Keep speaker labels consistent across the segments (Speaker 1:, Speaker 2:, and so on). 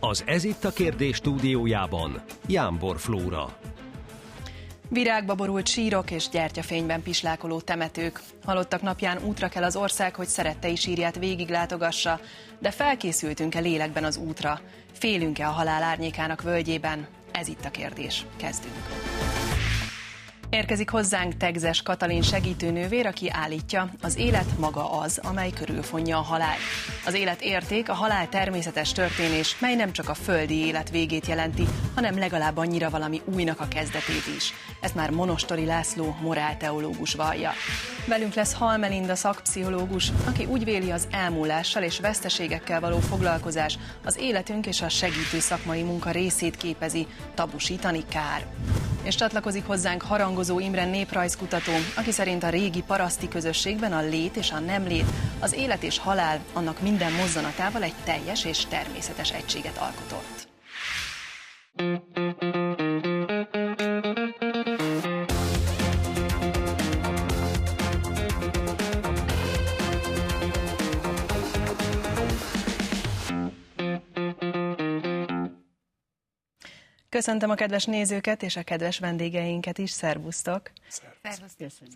Speaker 1: Az Ez itt a kérdés stúdiójában Jámbor Flóra.
Speaker 2: Virágba borult sírok és gyertyafényben pislákoló temetők. Halottak napján útra kell az ország, hogy szerettei sírját végiglátogassa, de felkészültünk-e lélekben az útra? Félünk-e a halál árnyékának völgyében? Ez itt a kérdés. Kezdünk. Érkezik hozzánk Tegzes Katalin segítőnővér, aki állítja, az élet maga az, amely körülfonja a halál. Az élet érték, a halál természetes történés, mely nem csak a földi élet végét jelenti, hanem legalább annyira valami újnak a kezdetét is. Ezt már Monostori László morálteológus vallja. Velünk lesz Halmelinda szakpszichológus, aki úgy véli az elmúlással és veszteségekkel való foglalkozás az életünk és a segítő szakmai munka részét képezi, tabusítani kár. És csatlakozik hozzánk harangozó Imre néprajzkutató, aki szerint a régi paraszti közösségben a lét és a nem lét, az élet és halál annak minden mozzanatával egy teljes és természetes egységet alkotott. Köszöntöm a kedves nézőket és a kedves vendégeinket is, szervusztok!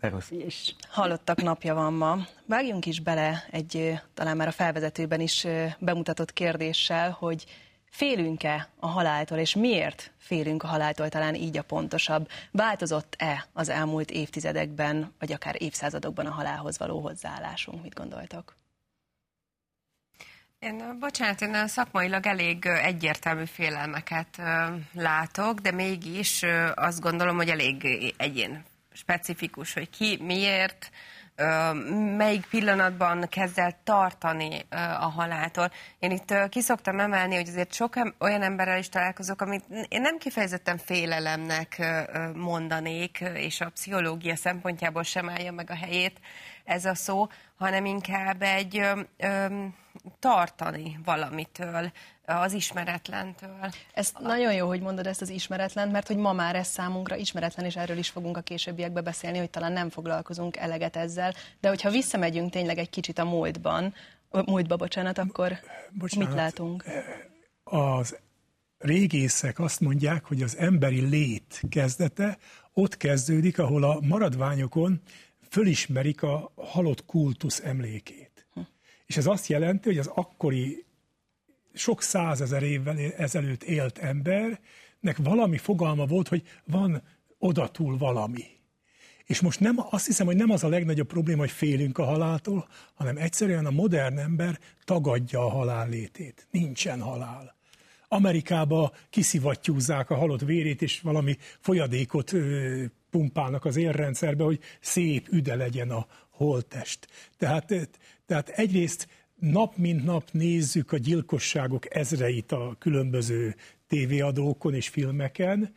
Speaker 3: Szervusz! És
Speaker 2: Hallottak napja van ma. Vágjunk is bele egy talán már a felvezetőben is bemutatott kérdéssel, hogy félünk-e a haláltól, és miért félünk a haláltól, talán így a pontosabb. Változott-e az elmúlt évtizedekben, vagy akár évszázadokban a halálhoz való hozzáállásunk? Mit gondoltok?
Speaker 4: Én, bocsánat, én szakmailag elég egyértelmű félelmeket látok, de mégis azt gondolom, hogy elég egyén specifikus, hogy ki miért, melyik pillanatban kezd el tartani a haláltól. Én itt kiszoktam emelni, hogy azért sok olyan emberrel is találkozok, amit én nem kifejezetten félelemnek mondanék, és a pszichológia szempontjából sem állja meg a helyét ez a szó, hanem inkább egy ö, ö, tartani valamitől, az ismeretlentől.
Speaker 2: Ez a... nagyon jó, hogy mondod ezt az ismeretlen, mert hogy ma már ez számunkra ismeretlen, és erről is fogunk a későbbiekbe beszélni, hogy talán nem foglalkozunk eleget ezzel, de hogyha visszamegyünk tényleg egy kicsit a múltban, múltba, bocsánat, akkor bocsánat, mit látunk?
Speaker 5: Az régészek azt mondják, hogy az emberi lét kezdete ott kezdődik, ahol a maradványokon fölismerik a halott kultusz emlékét. Hm. És ez azt jelenti, hogy az akkori sok százezer évvel ezelőtt élt embernek valami fogalma volt, hogy van odatúl valami. És most nem, azt hiszem, hogy nem az a legnagyobb probléma, hogy félünk a haláltól, hanem egyszerűen a modern ember tagadja a halál létét. Nincsen halál. Amerikába kiszivattyúzzák a halott vérét, és valami folyadékot ö, pumpálnak az érrendszerbe, hogy szép üde legyen a holttest. Tehát, tehát egyrészt nap mint nap nézzük a gyilkosságok ezreit a különböző tévéadókon és filmeken.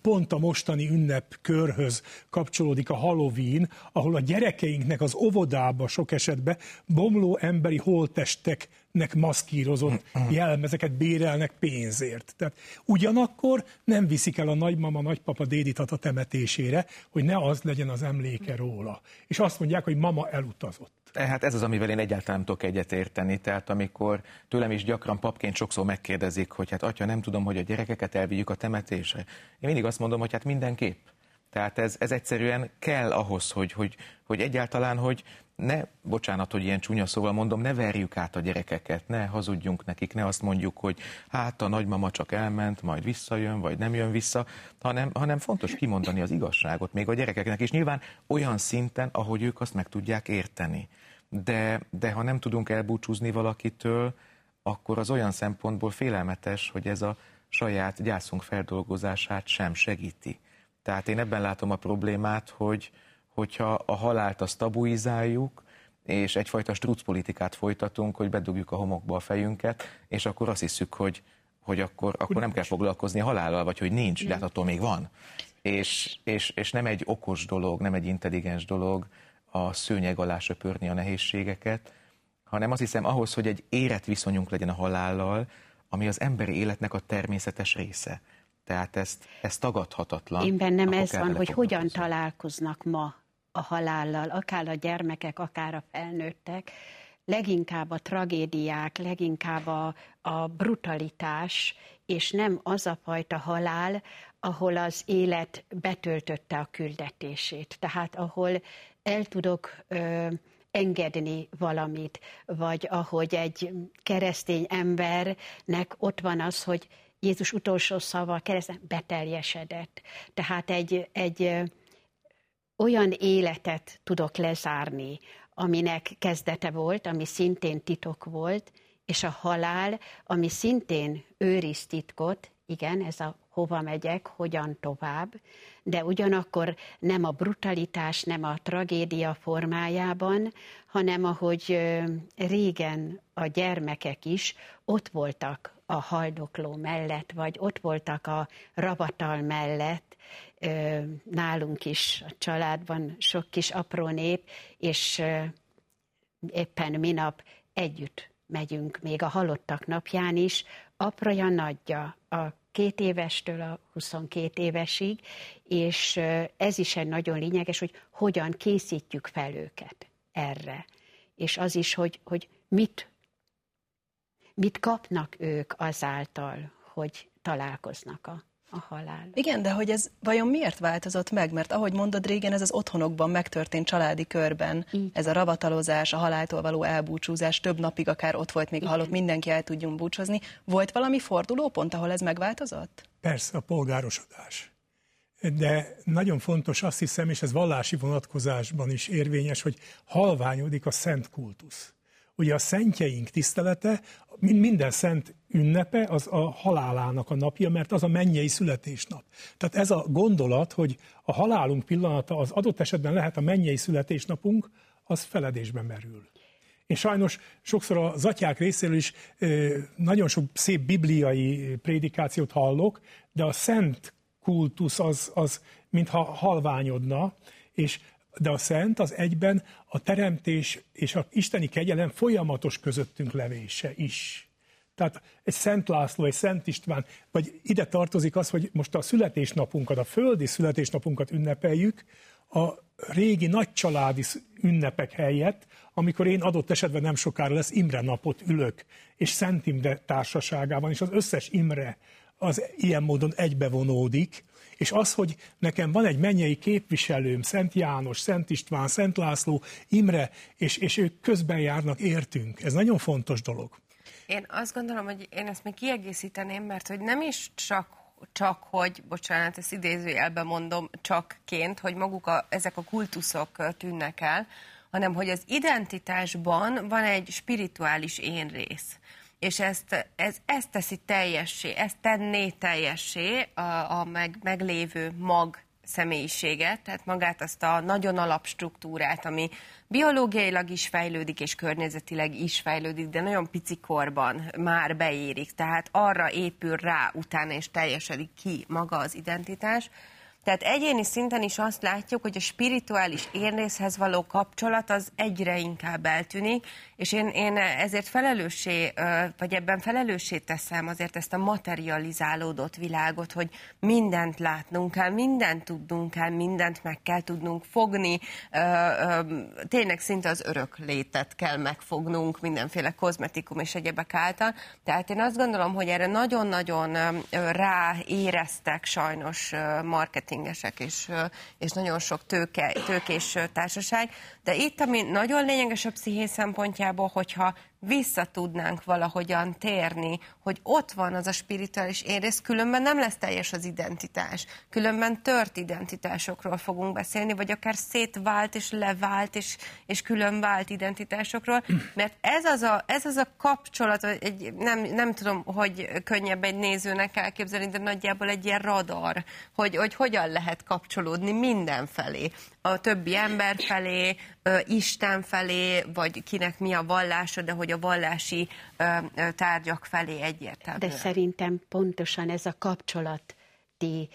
Speaker 5: Pont a mostani ünnepkörhöz kapcsolódik a Halloween, ahol a gyerekeinknek az óvodába sok esetben bomló emberi holttesteknek maszkírozott jelmezeket bérelnek pénzért. Tehát ugyanakkor nem viszik el a nagymama, nagypapa, déditata temetésére, hogy ne az legyen az emléke róla. És azt mondják, hogy mama elutazott.
Speaker 3: Hát ez az, amivel én egyáltalán nem tudok egyet érteni. Tehát amikor tőlem is gyakran papként sokszor megkérdezik, hogy hát atya, nem tudom, hogy a gyerekeket elvigyük a temetésre. Én mindig azt mondom, hogy hát mindenképp. Tehát ez, ez egyszerűen kell ahhoz, hogy, hogy, hogy egyáltalán, hogy ne, bocsánat, hogy ilyen csúnya szóval mondom, ne verjük át a gyerekeket, ne hazudjunk nekik, ne azt mondjuk, hogy hát a nagymama csak elment, majd visszajön, vagy nem jön vissza, hanem, hanem fontos kimondani az igazságot még a gyerekeknek, és nyilván olyan szinten, ahogy ők azt meg tudják érteni. De, de ha nem tudunk elbúcsúzni valakitől, akkor az olyan szempontból félelmetes, hogy ez a saját gyászunk feldolgozását sem segíti. Tehát én ebben látom a problémát, hogy, hogyha a halált azt tabuizáljuk, és egyfajta strucpolitikát folytatunk, hogy bedugjuk a homokba a fejünket, és akkor azt hiszük, hogy, hogy akkor, akkor nem kell foglalkozni a halállal, vagy hogy nincs, de hát attól még van. És, és, és nem egy okos dolog, nem egy intelligens dolog a szőnyeg alá söpörni a nehézségeket, hanem azt hiszem ahhoz, hogy egy érett viszonyunk legyen a halállal, ami az emberi életnek a természetes része. Tehát ezt, ez tagadhatatlan.
Speaker 6: Én bennem ez van, hogy hogyan találkoznak ma a halállal, akár a gyermekek, akár a felnőttek. leginkább a tragédiák, leginkább a, a brutalitás, és nem az a fajta halál, ahol az élet betöltötte a küldetését. Tehát ahol el tudok ö, engedni valamit, vagy ahogy egy keresztény embernek ott van az, hogy Jézus utolsó szava keresztény beteljesedett. Tehát egy, egy olyan életet tudok lezárni, aminek kezdete volt, ami szintén titok volt, és a halál, ami szintén őriz titkot, igen, ez a hova megyek, hogyan tovább, de ugyanakkor nem a brutalitás, nem a tragédia formájában, hanem ahogy régen a gyermekek is ott voltak a haldokló mellett, vagy ott voltak a ravatal mellett, nálunk is a családban sok kis apró nép, és éppen minap együtt megyünk, még a halottak napján is, apraja nagyja, a két évestől a 22 évesig, és ez is egy nagyon lényeges, hogy hogyan készítjük fel őket erre. És az is, hogy, hogy mit, mit kapnak ők azáltal, hogy találkoznak a a halál.
Speaker 2: Igen, de hogy ez vajon miért változott meg? Mert ahogy mondod régen, ez az otthonokban megtörtént családi körben. Így. Ez a ravatalozás, a haláltól való elbúcsúzás, több napig akár ott volt még a halott, mindenki el tudjunk búcsúzni. Volt valami fordulópont, ahol ez megváltozott?
Speaker 5: Persze, a polgárosodás. De nagyon fontos azt hiszem, és ez vallási vonatkozásban is érvényes, hogy halványodik a szent kultusz. Ugye a szentjeink tisztelete, minden szent ünnepe az a halálának a napja, mert az a mennyei születésnap. Tehát ez a gondolat, hogy a halálunk pillanata az adott esetben lehet a mennyei születésnapunk, az feledésben merül. És sajnos sokszor az atyák részéről is nagyon sok szép bibliai prédikációt hallok, de a szent kultusz az, az mintha halványodna, és de a szent az egyben a teremtés és a isteni kegyelem folyamatos közöttünk levése is. Tehát egy Szent László, egy Szent István, vagy ide tartozik az, hogy most a születésnapunkat, a földi születésnapunkat ünnepeljük, a régi nagycsaládi ünnepek helyett, amikor én adott esetben nem sokára lesz Imre napot ülök, és Szent Imre társaságában, és az összes Imre az ilyen módon egybevonódik, és az, hogy nekem van egy mennyei képviselőm, Szent János, Szent István, Szent László, Imre, és, és ők közben járnak értünk. Ez nagyon fontos dolog.
Speaker 4: Én azt gondolom, hogy én ezt még kiegészíteném, mert hogy nem is csak csak hogy, bocsánat, ezt idézőjelben mondom, csakként, hogy maguk a, ezek a kultuszok tűnnek el, hanem hogy az identitásban van egy spirituális én rész és ezt, ez, ezt teszi teljessé, ezt tenné teljessé a, a meg, meglévő mag személyiséget, tehát magát azt a nagyon alapstruktúrát, ami biológiailag is fejlődik, és környezetileg is fejlődik, de nagyon pici korban már beérik. Tehát arra épül rá utána, és teljesedik ki maga az identitás, tehát egyéni szinten is azt látjuk, hogy a spirituális érnészhez való kapcsolat az egyre inkább eltűnik, és én, én ezért felelőssé, vagy ebben felelőssé teszem azért ezt a materializálódott világot, hogy mindent látnunk kell, mindent tudnunk kell, mindent meg kell tudnunk fogni, tényleg szinte az örök létet kell megfognunk mindenféle kozmetikum és egyebek által. Tehát én azt gondolom, hogy erre nagyon-nagyon ráéreztek sajnos marketing marketingesek és, és nagyon sok tőke, tőkés társaság. De itt, ami nagyon lényeges a psziché szempontjából, hogyha vissza tudnánk valahogyan térni, hogy ott van az a spirituális érész, különben nem lesz teljes az identitás. Különben tört identitásokról fogunk beszélni, vagy akár szétvált és levált és, és különvált identitásokról, mert ez az a, ez az a kapcsolat, egy, nem, nem tudom, hogy könnyebb egy nézőnek elképzelni, de nagyjából egy ilyen radar, hogy, hogy hogyan lehet kapcsolódni mindenfelé. A többi ember felé, Isten felé, vagy kinek mi a vallása, de hogy a vallási tárgyak felé egyértelmű.
Speaker 6: De szerintem pontosan ez a kapcsolati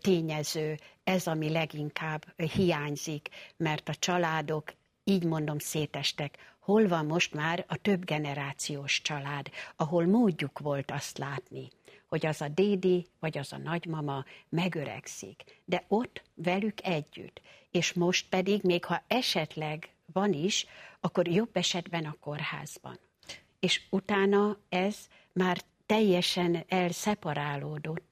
Speaker 6: tényező, ez, ami leginkább hiányzik, mert a családok, így mondom, szétestek. Hol van most már a több generációs család, ahol módjuk volt azt látni, hogy az a dédi vagy az a nagymama megöregszik, de ott velük együtt. És most pedig, még ha esetleg van is, akkor jobb esetben a kórházban. És utána ez már teljesen elszeparálódott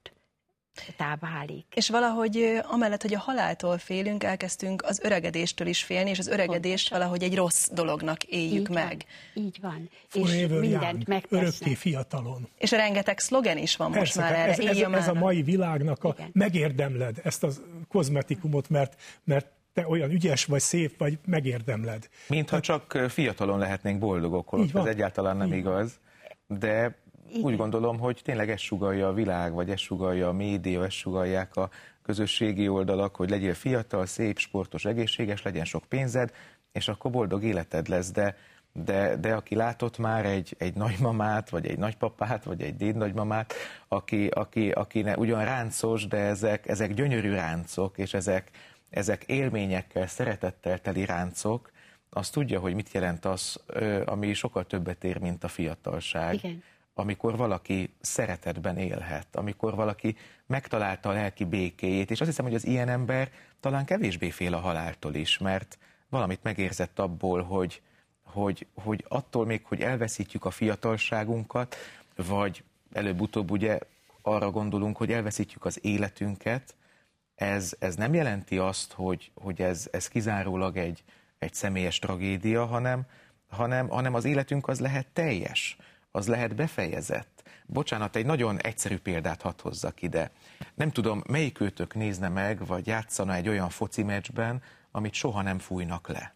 Speaker 6: válik.
Speaker 2: És valahogy amellett, hogy a haláltól félünk, elkezdtünk az öregedéstől is félni, és az öregedést valahogy egy rossz dolognak éljük
Speaker 6: így
Speaker 2: meg.
Speaker 6: Van, így van.
Speaker 5: Forever és mindent young, Örökké fiatalon.
Speaker 2: És rengeteg szlogen is van Persze, most már erre.
Speaker 5: Ez, ez, ez a mai világnak a Igen. megérdemled ezt a kozmetikumot, mert, mert te olyan ügyes vagy, szép vagy, megérdemled.
Speaker 3: Mintha csak fiatalon lehetnénk boldogok, holott ez egyáltalán nem Így igaz. De igen. úgy gondolom, hogy tényleg ez sugalja a világ, vagy ez sugalja a média, ez sugalják a közösségi oldalak, hogy legyél fiatal, szép, sportos, egészséges, legyen sok pénzed, és akkor boldog életed lesz, de, de, de aki látott már egy, egy nagymamát, vagy egy nagypapát, vagy egy dédnagymamát, aki, aki, aki ne, ugyan ráncos, de ezek, ezek gyönyörű ráncok, és ezek, ezek élményekkel, szeretettel teli ráncok, az tudja, hogy mit jelent az, ami sokkal többet ér, mint a fiatalság.
Speaker 6: Igen
Speaker 3: amikor valaki szeretetben élhet, amikor valaki megtalálta a lelki békéjét, és azt hiszem, hogy az ilyen ember talán kevésbé fél a haláltól is, mert valamit megérzett abból, hogy, hogy, hogy attól még, hogy elveszítjük a fiatalságunkat, vagy előbb-utóbb ugye arra gondolunk, hogy elveszítjük az életünket, ez, ez nem jelenti azt, hogy, hogy ez, ez kizárólag egy, egy személyes tragédia, hanem, hanem, hanem az életünk az lehet teljes az lehet befejezett. Bocsánat, egy nagyon egyszerű példát hadd hozzak ide. Nem tudom, melyik őtök nézne meg, vagy játszana egy olyan foci meccsben, amit soha nem fújnak le.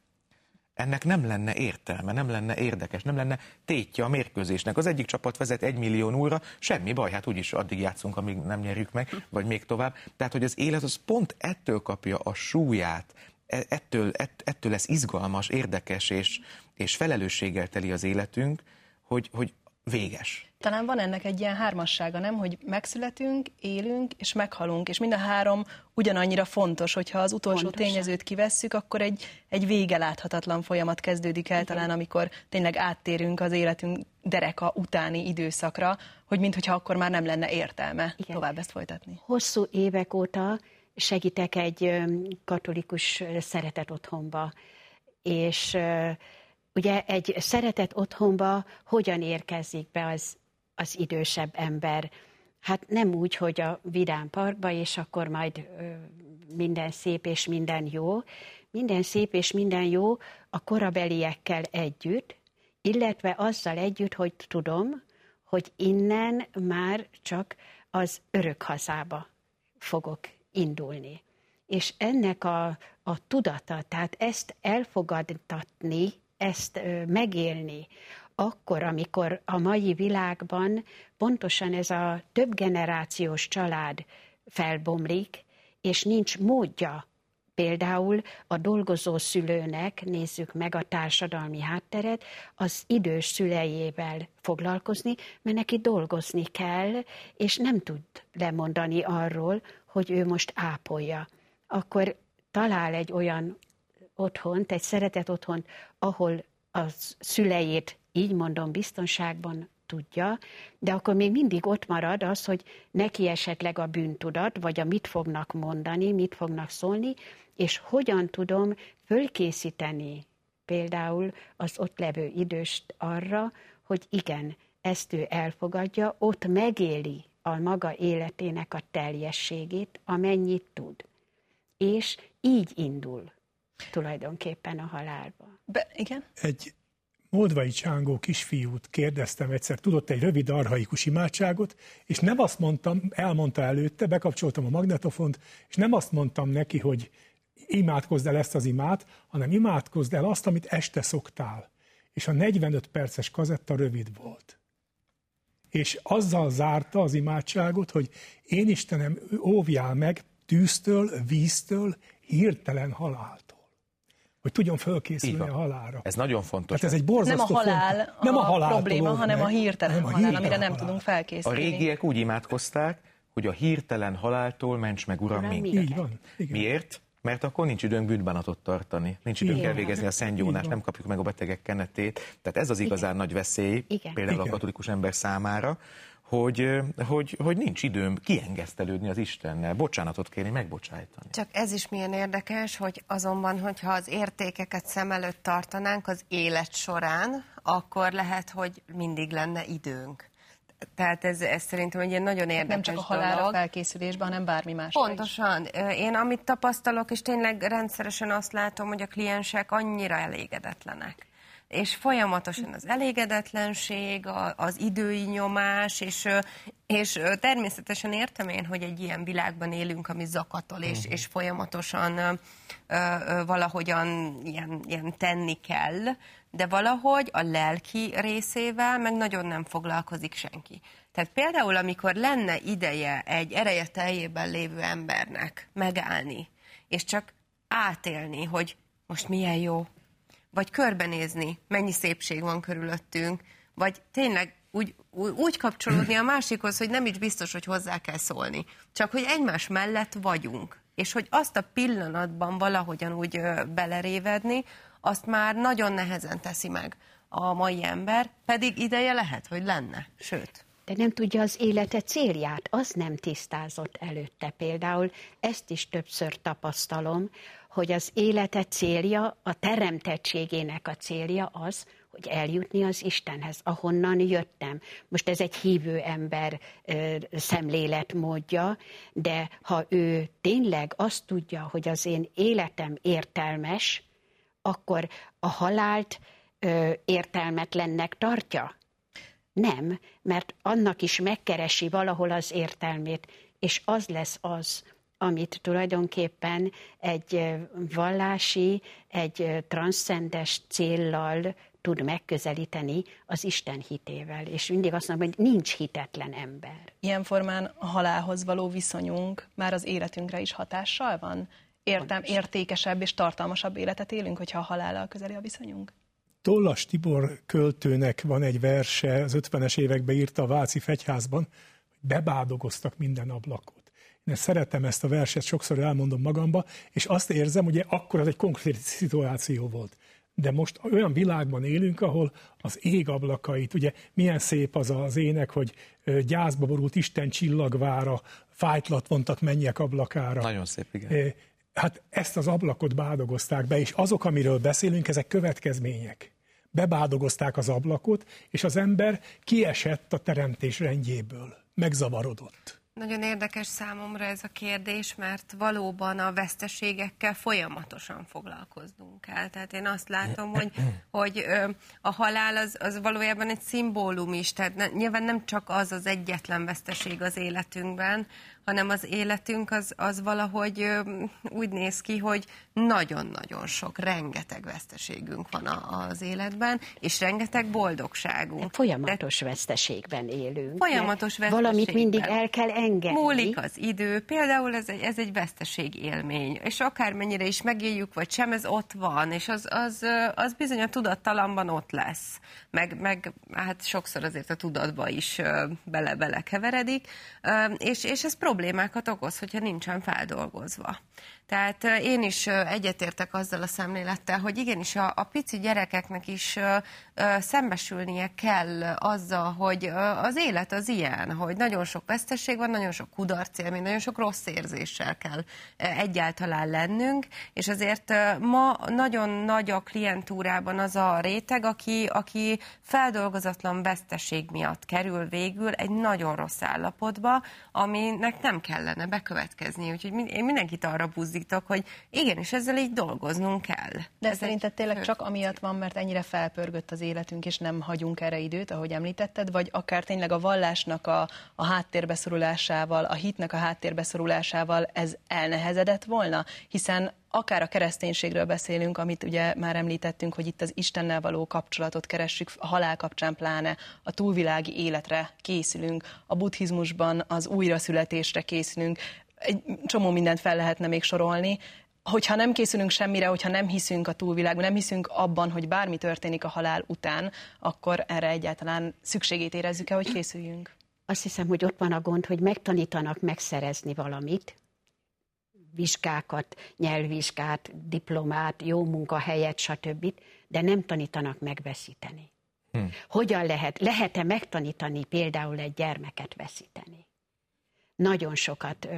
Speaker 3: Ennek nem lenne értelme, nem lenne érdekes, nem lenne tétje a mérkőzésnek. Az egyik csapat vezet egy millió óra, semmi baj, hát úgyis addig játszunk, amíg nem nyerjük meg, vagy még tovább. Tehát, hogy az élet az pont ettől kapja a súlyát, e- ettől, ettől lesz izgalmas, érdekes és, és felelősséggel teli az életünk, hogy, hogy véges.
Speaker 2: Talán van ennek egy ilyen hármassága, nem? Hogy megszületünk, élünk és meghalunk, és mind a három ugyanannyira fontos, hogyha az utolsó Pontosan. tényezőt kivesszük, akkor egy, egy vége láthatatlan folyamat kezdődik el, Igen. talán amikor tényleg áttérünk az életünk dereka utáni időszakra, hogy mintha akkor már nem lenne értelme Igen. tovább ezt folytatni.
Speaker 6: Hosszú évek óta segítek egy katolikus szeretet otthonba, és ugye egy szeretett otthonba hogyan érkezik be az, az idősebb ember? Hát nem úgy, hogy a vidám parkba, és akkor majd minden szép és minden jó. Minden szép és minden jó a korabeliekkel együtt, illetve azzal együtt, hogy tudom, hogy innen már csak az örök hazába fogok indulni. És ennek a, a tudata, tehát ezt elfogadtatni ezt megélni, akkor, amikor a mai világban pontosan ez a több generációs család felbomlik, és nincs módja például a dolgozó szülőnek, nézzük meg a társadalmi hátteret, az idős szülejével foglalkozni, mert neki dolgozni kell, és nem tud lemondani arról, hogy ő most ápolja. Akkor talál egy olyan otthont, egy szeretett otthont, ahol a szüleit, így mondom, biztonságban tudja, de akkor még mindig ott marad az, hogy neki esetleg a bűntudat, vagy a mit fognak mondani, mit fognak szólni, és hogyan tudom fölkészíteni például az ott levő időst arra, hogy igen, ezt ő elfogadja, ott megéli a maga életének a teljességét, amennyit tud. És így indul tulajdonképpen a halálba.
Speaker 2: Be, igen?
Speaker 5: Egy moldvai csángó kisfiút kérdeztem egyszer, tudott egy rövid arhaikus imádságot, és nem azt mondtam, elmondta előtte, bekapcsoltam a magnetofont, és nem azt mondtam neki, hogy imádkozd el ezt az imát, hanem imádkozd el azt, amit este szoktál. És a 45 perces kazetta rövid volt. És azzal zárta az imádságot, hogy én Istenem, óvjál meg tűztől, víztől, hirtelen haláltól hogy tudjon fölkészülni a halára.
Speaker 3: Ez nagyon fontos.
Speaker 5: Hát ez egy borzasztó
Speaker 2: Nem a halál, font... nem a, halál probléma, hanem meg, a hirtelen hanem a halál, amire nem halál. tudunk felkészülni.
Speaker 3: A régiek úgy imádkozták, hogy a hirtelen haláltól ments meg, Uram, minket.
Speaker 5: Így van.
Speaker 3: Igen. Miért? Mert akkor nincs időnk bűnbánatot tartani, nincs időnk elvégezni a szentgyónást, nem kapjuk meg a betegek kenetét. Tehát ez az igazán Igen. nagy veszély, Igen. például Igen. a katolikus ember számára, hogy, hogy, hogy nincs időm kiengesztelődni az Istennel, bocsánatot kérni, megbocsájtani.
Speaker 4: Csak ez is milyen érdekes, hogy azonban, hogyha az értékeket szem előtt tartanánk az élet során, akkor lehet, hogy mindig lenne időnk. Tehát ez, ez szerintem egy nagyon érdekes
Speaker 2: Nem csak a halálra
Speaker 4: dolog.
Speaker 2: felkészülésben, hanem bármi más.
Speaker 4: Pontosan. Én amit tapasztalok, és tényleg rendszeresen azt látom, hogy a kliensek annyira elégedetlenek és folyamatosan az elégedetlenség, az idői nyomás, és, és természetesen értem én, hogy egy ilyen világban élünk, ami zakatol, és, és folyamatosan valahogyan ilyen, ilyen tenni kell, de valahogy a lelki részével meg nagyon nem foglalkozik senki. Tehát például, amikor lenne ideje egy ereje teljében lévő embernek megállni, és csak átélni, hogy most milyen jó, vagy körbenézni, mennyi szépség van körülöttünk, vagy tényleg úgy, úgy kapcsolódni a másikhoz, hogy nem is biztos, hogy hozzá kell szólni. Csak, hogy egymás mellett vagyunk. És hogy azt a pillanatban valahogyan úgy belerévedni, azt már nagyon nehezen teszi meg a mai ember, pedig ideje lehet, hogy lenne. Sőt.
Speaker 6: De nem tudja az élete célját, az nem tisztázott előtte. Például ezt is többször tapasztalom, hogy az élete célja, a teremtettségének a célja az, hogy eljutni az Istenhez, ahonnan jöttem. Most ez egy hívő ember ö, szemléletmódja, de ha ő tényleg azt tudja, hogy az én életem értelmes, akkor a halált ö, értelmetlennek tartja? Nem, mert annak is megkeresi valahol az értelmét, és az lesz az, amit tulajdonképpen egy vallási, egy transzcendes céllal tud megközelíteni az Isten hitével. És mindig azt mondom, hogy nincs hitetlen ember.
Speaker 2: Ilyen formán a halálhoz való viszonyunk már az életünkre is hatással van? Értem, értékesebb és tartalmasabb életet élünk, hogyha a halállal közeli a viszonyunk?
Speaker 5: Tollas Tibor költőnek van egy verse, az 50-es években írta a Váci Fegyházban, hogy bebádogoztak minden ablakot. Én szeretem ezt a verset, sokszor elmondom magamba, és azt érzem, hogy akkor az egy konkrét szituáció volt. De most olyan világban élünk, ahol az ég ablakait, ugye milyen szép az az ének, hogy gyászba borult Isten csillagvára, fájtlat vontak mennyek ablakára.
Speaker 3: Nagyon szép, igen.
Speaker 5: Hát ezt az ablakot bádogozták be, és azok, amiről beszélünk, ezek következmények. Bebádogozták az ablakot, és az ember kiesett a teremtés rendjéből, megzavarodott.
Speaker 4: Nagyon érdekes számomra ez a kérdés, mert valóban a veszteségekkel folyamatosan foglalkoznunk kell. Tehát én azt látom, hogy, hogy a halál az, az valójában egy szimbólum is. Tehát nyilván nem csak az az egyetlen veszteség az életünkben, hanem az életünk az, az valahogy úgy néz ki, hogy nagyon-nagyon sok, rengeteg veszteségünk van a, az életben, és rengeteg boldogságunk. De
Speaker 6: folyamatos De, veszteségben élünk.
Speaker 4: Folyamatos veszteségben.
Speaker 6: Valamit mindig el kell engedni.
Speaker 4: Múlik az idő. Például ez egy, ez egy veszteség élmény, és akármennyire is megéljük, vagy sem, ez ott van, és az, az, az bizony a tudattalamban ott lesz. Meg, meg hát sokszor azért a tudatba is bele-bele keveredik, és, és ez problémákat okoz, hogyha nincsen feldolgozva. Tehát én is egyetértek azzal a szemlélettel, hogy igenis a, a pici gyerekeknek is szembesülnie kell azzal, hogy az élet az ilyen, hogy nagyon sok veszteség van, nagyon sok kudarc élmény, nagyon sok rossz érzéssel kell egyáltalán lennünk, és azért ma nagyon nagy a klientúrában az a réteg, aki, aki feldolgozatlan veszteség miatt kerül végül egy nagyon rossz állapotba, aminek nem kellene bekövetkezni. Úgyhogy én mindenkit arra buzdítok, hogy igenis ezzel így dolgoznunk kell.
Speaker 2: De Ez szerinted tényleg csak amiatt van, mert ennyire felpörgött az életünk, és nem hagyunk erre időt, ahogy említetted, vagy akár tényleg a vallásnak a, a háttérbeszorulásával, a hitnek a háttérbeszorulásával ez elnehezedett volna? Hiszen akár a kereszténységről beszélünk, amit ugye már említettünk, hogy itt az Istennel való kapcsolatot keressük, a halál kapcsán pláne, a túlvilági életre készülünk, a buddhizmusban az újraszületésre készülünk, egy csomó mindent fel lehetne még sorolni, hogyha nem készülünk semmire, hogyha nem hiszünk a túlvilágban, nem hiszünk abban, hogy bármi történik a halál után, akkor erre egyáltalán szükségét érezzük-e, hogy készüljünk?
Speaker 6: Azt hiszem, hogy ott van a gond, hogy megtanítanak megszerezni valamit, vizsgákat, nyelvvizsgát, diplomát, jó munkahelyet, stb., de nem tanítanak megveszíteni. Hmm. Hogyan lehet, lehet-e megtanítani például egy gyermeket veszíteni? Nagyon sokat ö,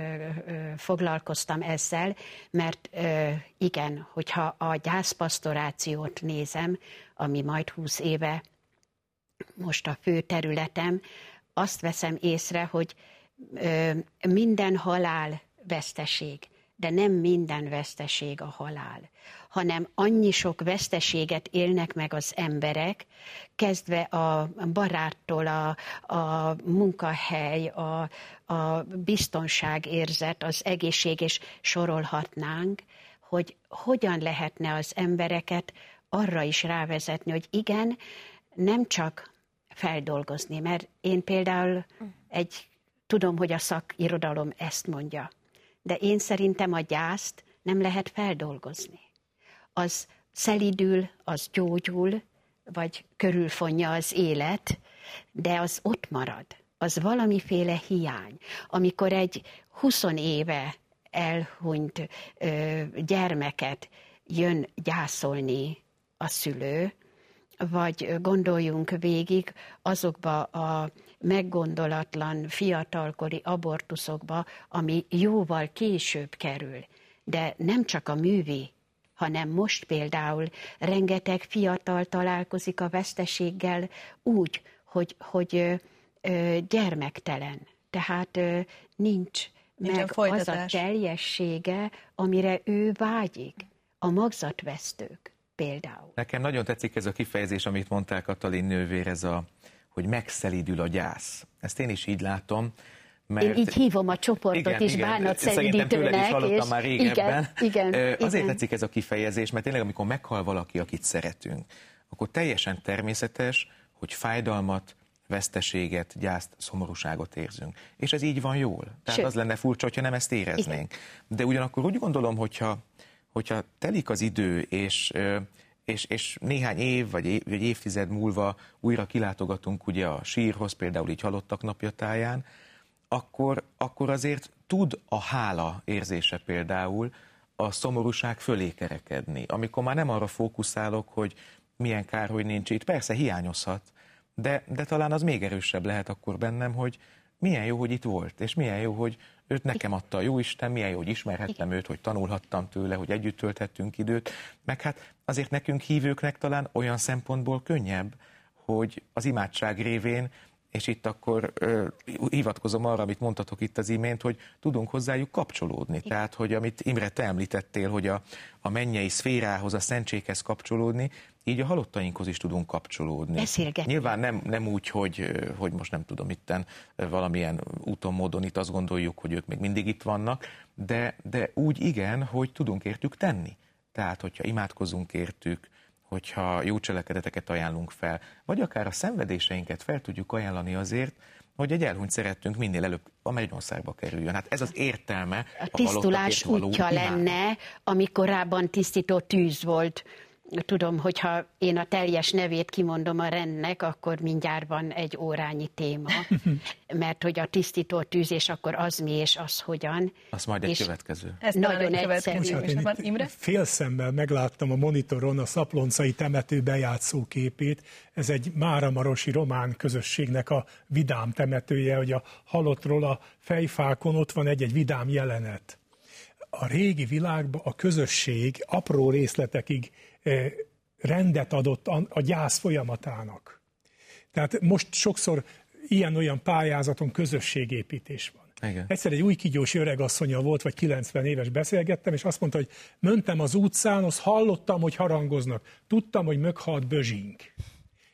Speaker 6: ö, foglalkoztam ezzel, mert ö, igen, hogyha a gyászpasztorációt nézem, ami majd 20 éve most a fő területem, azt veszem észre, hogy ö, minden halál veszteség, de nem minden veszteség a halál, hanem annyi sok veszteséget élnek meg az emberek, kezdve a baráttól, a, a munkahely, a, a biztonságérzet, az egészség, és sorolhatnánk, hogy hogyan lehetne az embereket arra is rávezetni, hogy igen, nem csak feldolgozni, mert én például egy, tudom, hogy a szakirodalom ezt mondja, de én szerintem a gyászt nem lehet feldolgozni. Az szelidül, az gyógyul, vagy körülfonja az élet, de az ott marad. Az valamiféle hiány. Amikor egy 20 éve elhunyt ö, gyermeket jön gyászolni a szülő, vagy gondoljunk végig azokba a meggondolatlan fiatalkori abortuszokba, ami jóval később kerül. De nem csak a művi, hanem most például rengeteg fiatal találkozik a veszteséggel úgy, hogy, hogy ö, ö, gyermektelen. Tehát ö, nincs meg az a teljessége, amire ő vágyik. A magzatvesztők például.
Speaker 3: Nekem nagyon tetszik ez a kifejezés, amit mondták Katalin nővér, ez a, hogy megszelídül a gyász. Ezt én is így látom.
Speaker 6: Mert... Én így hívom a csoportot igen, is bánatszelidítőnek.
Speaker 3: is hallottam és... már régebben.
Speaker 6: Igen, igen,
Speaker 3: Azért
Speaker 6: igen.
Speaker 3: tetszik ez a kifejezés, mert tényleg amikor meghal valaki, akit szeretünk, akkor teljesen természetes, hogy fájdalmat, veszteséget, gyászt, szomorúságot érzünk. És ez így van jól. Tehát Sőt. az lenne furcsa, hogyha nem ezt éreznénk. Igen. De ugyanakkor úgy gondolom, hogyha hogyha telik az idő, és, és, és néhány év vagy, év, vagy évtized múlva újra kilátogatunk ugye a sírhoz, például így halottak napja táján, akkor, akkor azért tud a hála érzése például a szomorúság fölé kerekedni. Amikor már nem arra fókuszálok, hogy milyen kár, hogy nincs itt. Persze hiányozhat, de, de talán az még erősebb lehet akkor bennem, hogy milyen jó, hogy itt volt, és milyen jó, hogy őt nekem adta a Jóisten, milyen jó, hogy ismerhettem őt, hogy tanulhattam tőle, hogy együtt tölthettünk időt, meg hát azért nekünk hívőknek talán olyan szempontból könnyebb, hogy az imádság révén és itt akkor ö, hivatkozom arra, amit mondtatok itt az imént, hogy tudunk hozzájuk kapcsolódni. Igen. Tehát, hogy amit Imre, te említettél, hogy a, a mennyei szférához, a szentséghez kapcsolódni, így a halottainkhoz is tudunk kapcsolódni.
Speaker 6: Beszélgetni.
Speaker 3: Nyilván nem, nem úgy, hogy, hogy most nem tudom itten valamilyen úton, módon itt azt gondoljuk, hogy ők még mindig itt vannak, de, de úgy igen, hogy tudunk értük tenni. Tehát, hogyha imádkozunk értük, hogyha jó cselekedeteket ajánlunk fel, vagy akár a szenvedéseinket fel tudjuk ajánlani azért, hogy egy elhunyt szerettünk minél előbb a Mennyországba kerüljön. Hát ez az értelme.
Speaker 6: A tisztulás útja lenne, ami korábban tisztító tűz volt tudom, hogyha én a teljes nevét kimondom a rendnek, akkor mindjárt van egy órányi téma, mert hogy a tisztító tűz, és akkor az mi, és az hogyan.
Speaker 3: Az majd egy és következő.
Speaker 6: Ez nagyon egy egyszerű.
Speaker 5: Bocsánat, Imre? Félszemmel megláttam a monitoron a Szaploncai temető bejátszó képét. Ez egy Máramarosi román közösségnek a vidám temetője, hogy a halottról a fejfákon ott van egy-egy vidám jelenet. A régi világban a közösség apró részletekig rendet adott a gyász folyamatának. Tehát most sokszor ilyen-olyan pályázaton közösségépítés van. Igen. Egyszer egy új kigyós öregasszonya volt, vagy 90 éves beszélgettem, és azt mondta, hogy mentem az utcán, azt hallottam, hogy harangoznak. Tudtam, hogy möghalt bözsink.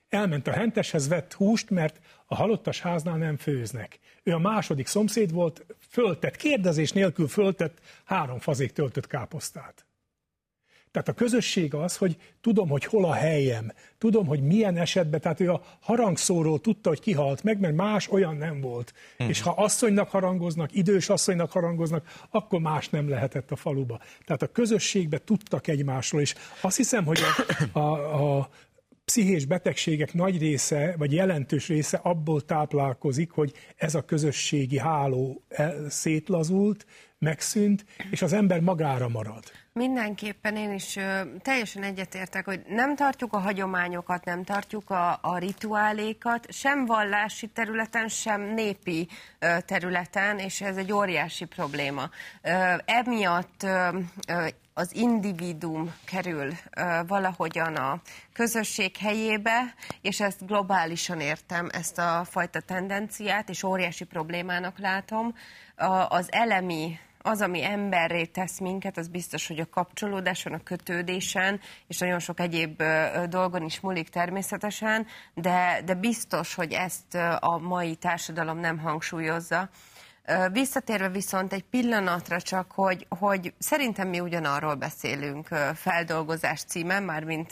Speaker 5: Elment a henteshez, vett húst, mert a halottas háznál nem főznek. Ő a második szomszéd volt, föltett, kérdezés nélkül föltett három fazék töltött káposztát. Tehát a közösség az, hogy tudom, hogy hol a helyem, tudom, hogy milyen esetben, tehát ő a harangszóról tudta, hogy kihalt meg, mert más olyan nem volt. Hmm. És ha asszonynak harangoznak, idős asszonynak harangoznak, akkor más nem lehetett a faluba. Tehát a közösségbe tudtak egymásról, és azt hiszem, hogy a, a, a pszichés betegségek nagy része, vagy jelentős része abból táplálkozik, hogy ez a közösségi háló szétlazult, megszűnt, és az ember magára marad.
Speaker 4: Mindenképpen én is ö, teljesen egyetértek, hogy nem tartjuk a hagyományokat, nem tartjuk a, a rituálékat, sem vallási területen, sem népi ö, területen, és ez egy óriási probléma. Ö, emiatt ö, ö, az individum kerül ö, valahogyan a közösség helyébe, és ezt globálisan értem, ezt a fajta tendenciát, és óriási problémának látom. A, az elemi az, ami emberré tesz minket, az biztos, hogy a kapcsolódáson, a kötődésen, és nagyon sok egyéb dolgon is múlik természetesen, de, de biztos, hogy ezt a mai társadalom nem hangsúlyozza. Visszatérve viszont egy pillanatra csak, hogy, hogy szerintem mi ugyanarról beszélünk feldolgozás címen, mármint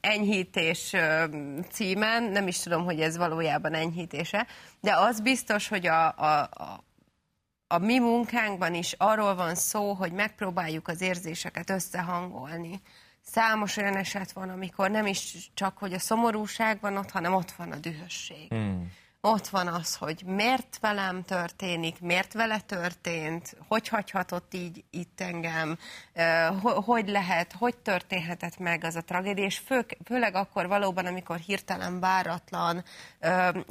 Speaker 4: enyhítés címen, nem is tudom, hogy ez valójában enyhítése, de az biztos, hogy a, a, a mi munkánkban is arról van szó, hogy megpróbáljuk az érzéseket összehangolni. Számos olyan eset van, amikor nem is csak, hogy a szomorúság van ott, hanem ott van a dühösség. Hmm ott van az, hogy miért velem történik, miért vele történt, hogy hagyhatott így itt engem, hogy lehet, hogy történhetett meg az a tragédia, és fő, főleg akkor valóban, amikor hirtelen váratlan,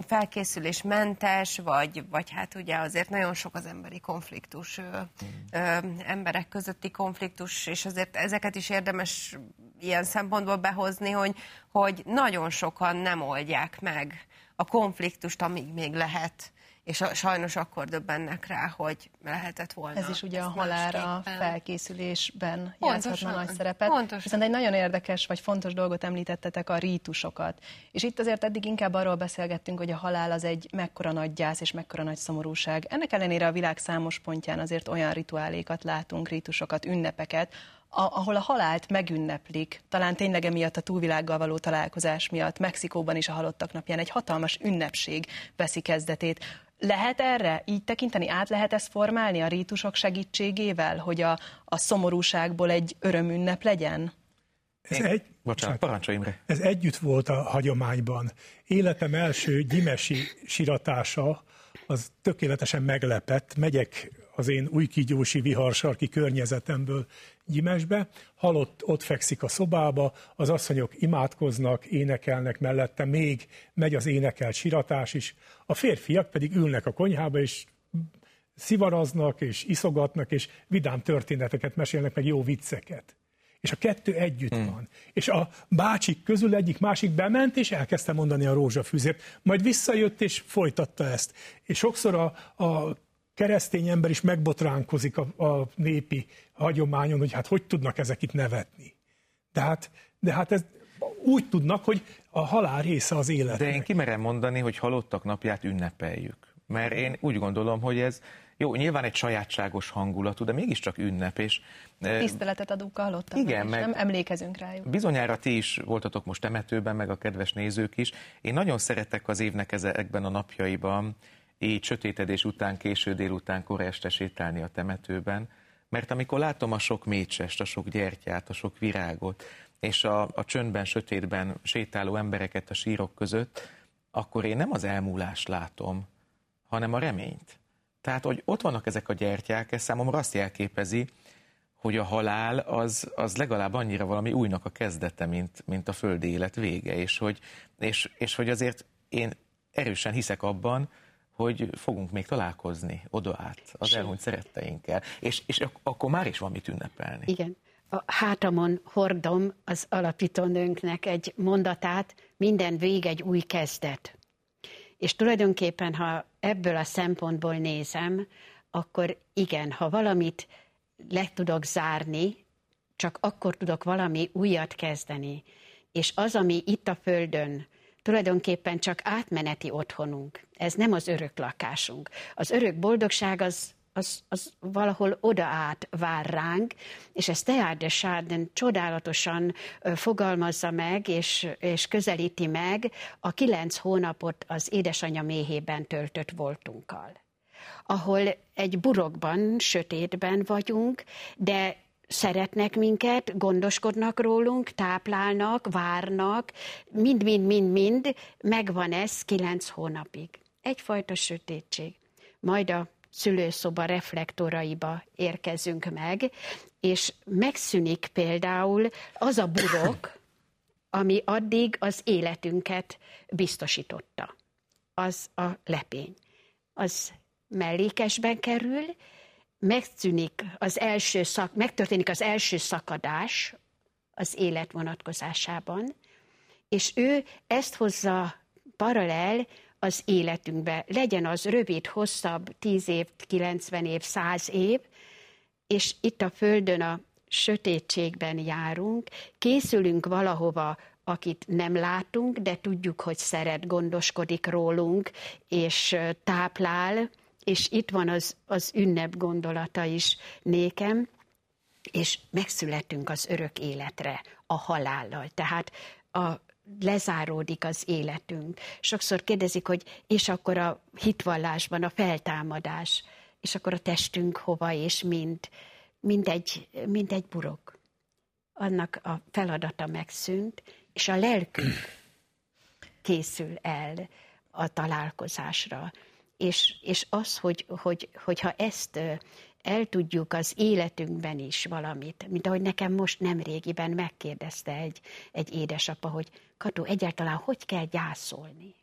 Speaker 4: felkészülésmentes, vagy, vagy hát ugye azért nagyon sok az emberi konfliktus, emberek közötti konfliktus, és azért ezeket is érdemes ilyen szempontból behozni, hogy, hogy nagyon sokan nem oldják meg a konfliktust, amíg még lehet, és a, sajnos akkor döbbennek rá, hogy lehetett volna.
Speaker 2: Ez is ugye a halára felkészülésben játszhatna nagy szerepet. Pontosan. Viszont egy nagyon érdekes vagy fontos dolgot említettetek, a rítusokat. És itt azért eddig inkább arról beszélgettünk, hogy a halál az egy mekkora nagy gyász és mekkora nagy szomorúság. Ennek ellenére a világ számos pontján azért olyan rituálékat látunk, rítusokat, ünnepeket, a, ahol a halált megünneplik, talán tényleg emiatt a túlvilággal való találkozás miatt, Mexikóban is a halottak napján egy hatalmas ünnepség veszi kezdetét. Lehet erre így tekinteni? Át lehet ezt formálni a rítusok segítségével, hogy a, a szomorúságból egy örömünnep legyen?
Speaker 5: Ez egy,
Speaker 3: Bocsánat, parancsolj
Speaker 5: Ez együtt volt a hagyományban. Életem első gyimesi siratása az tökéletesen meglepett. Megyek az én új kígyósi viharsarki környezetemből Gyimesbe, halott ott fekszik a szobába, az asszonyok imádkoznak, énekelnek mellette, még megy az énekelt siratás is, a férfiak pedig ülnek a konyhába, és szivaraznak, és iszogatnak, és vidám történeteket mesélnek, meg jó vicceket. És a kettő együtt hmm. van. És a bácsik közül egyik másik bement, és elkezdte mondani a rózsafűzért. Majd visszajött, és folytatta ezt. És sokszor a, a keresztény ember is megbotránkozik a, a népi hagyományon, hogy hát hogy tudnak ezek itt nevetni. De hát, de hát ez úgy tudnak, hogy a halál része az élet.
Speaker 3: De én kimerem mondani, hogy halottak napját ünnepeljük. Mert én úgy gondolom, hogy ez jó, nyilván egy sajátságos hangulatú, de mégiscsak ünnep, és...
Speaker 2: Tiszteletet adunk a halottak, igen, meg nem emlékezünk rájuk.
Speaker 3: Bizonyára ti is voltatok most temetőben, meg a kedves nézők is. Én nagyon szeretek az évnek ezekben a napjaiban így sötétedés után, késő délután, kora este sétálni a temetőben, mert amikor látom a sok mécsest, a sok gyertyát, a sok virágot, és a, a csöndben, sötétben sétáló embereket a sírok között, akkor én nem az elmúlást látom, hanem a reményt. Tehát, hogy ott vannak ezek a gyertyák, ez számomra azt jelképezi, hogy a halál az, az legalább annyira valami újnak a kezdete, mint, mint a földi élet vége, és hogy, és, és hogy azért én erősen hiszek abban, hogy fogunk még találkozni oda át az elhunyt szeretteinkkel, és, és akkor már is van mit ünnepelni.
Speaker 6: Igen. A hátamon hordom az alapítónőnknek egy mondatát, minden vég egy új kezdet. És tulajdonképpen, ha ebből a szempontból nézem, akkor igen, ha valamit le tudok zárni, csak akkor tudok valami újat kezdeni. És az, ami itt a Földön tulajdonképpen csak átmeneti otthonunk. Ez nem az örök lakásunk. Az örök boldogság az, az, az valahol oda át vár ránk, és ezt Teilhard de Chardin csodálatosan fogalmazza meg, és, és közelíti meg a kilenc hónapot az édesanyja méhében töltött voltunkkal ahol egy burokban, sötétben vagyunk, de szeretnek minket, gondoskodnak rólunk, táplálnak, várnak, mind-mind-mind-mind, megvan ez kilenc hónapig. Egyfajta sötétség. Majd a szülőszoba reflektoraiba érkezünk meg, és megszűnik például az a burok, ami addig az életünket biztosította. Az a lepény. Az mellékesben kerül, megszűnik az első szak, megtörténik az első szakadás az élet vonatkozásában, és ő ezt hozza paralel az életünkbe. Legyen az rövid, hosszabb, 10 év, 90 év, 100 év, és itt a Földön a sötétségben járunk, készülünk valahova, akit nem látunk, de tudjuk, hogy szeret, gondoskodik rólunk, és táplál, és itt van az, az ünnep gondolata is nékem, és megszületünk az örök életre, a halállal. Tehát a, lezáródik az életünk. Sokszor kérdezik, hogy és akkor a hitvallásban a feltámadás, és akkor a testünk hova és mind, mind egy, mind egy burok. Annak a feladata megszűnt, és a lelkünk készül el a találkozásra. És, és az, hogy, hogy, hogyha ezt el tudjuk az életünkben is valamit, mint ahogy nekem most nem régiben megkérdezte egy, egy édesapa, hogy Kató, egyáltalán hogy kell gyászolni?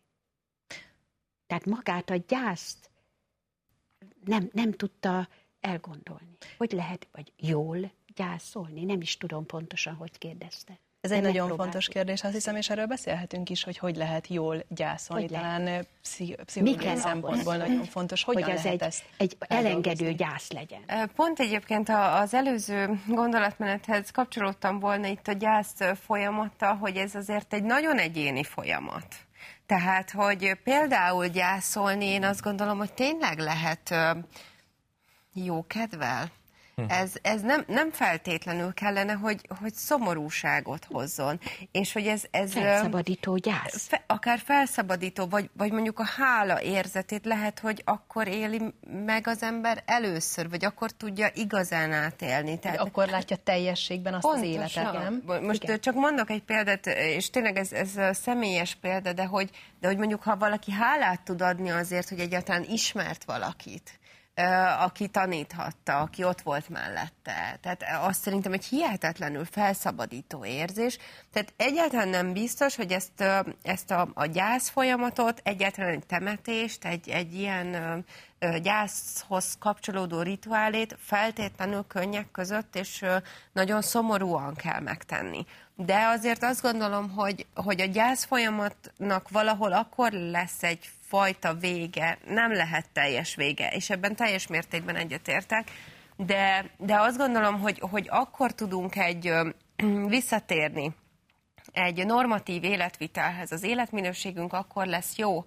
Speaker 6: Tehát magát a gyászt nem, nem tudta elgondolni. Hogy lehet, vagy jól gyászolni? Nem is tudom pontosan, hogy kérdezte.
Speaker 2: Ez egy nagyon fontos kérdés, azt hiszem, és erről beszélhetünk is, hogy hogy lehet jól gyászolni. Hogy Talán pszichológiai szempontból ahhoz, nagyon fontos, hogyan
Speaker 6: hogy
Speaker 2: ez
Speaker 6: egy,
Speaker 2: ezt
Speaker 6: egy elengedő gyász legyen.
Speaker 4: Pont egyébként az előző gondolatmenethez kapcsolódtam volna itt a gyász folyamata, hogy ez azért egy nagyon egyéni folyamat. Tehát, hogy például gyászolni, én azt gondolom, hogy tényleg lehet jó kedvel. Ez, ez nem, nem feltétlenül kellene, hogy, hogy szomorúságot hozzon. És hogy ez... ez
Speaker 6: felszabadító gyász.
Speaker 4: Fe, akár felszabadító, vagy, vagy mondjuk a hála érzetét lehet, hogy akkor éli meg az ember először, vagy akkor tudja igazán átélni.
Speaker 2: Tehát, akkor látja teljességben azt pontosan. az életet, nem?
Speaker 4: Most Igen. csak mondok egy példát, és tényleg ez, ez személyes példa, de hogy, de hogy mondjuk ha valaki hálát tud adni azért, hogy egyáltalán ismert valakit, aki taníthatta, aki ott volt mellette. Tehát azt szerintem egy hihetetlenül felszabadító érzés. Tehát egyáltalán nem biztos, hogy ezt, ezt a, a gyász folyamatot, egyáltalán egy temetést, egy, egy ilyen gyászhoz kapcsolódó rituálét feltétlenül könnyek között, és nagyon szomorúan kell megtenni. De azért azt gondolom, hogy, hogy a gyász folyamatnak valahol akkor lesz egy fajta vége, nem lehet teljes vége, és ebben teljes mértékben egyetértek, de, de azt gondolom, hogy, hogy akkor tudunk egy visszatérni egy normatív életvitelhez, az életminőségünk akkor lesz jó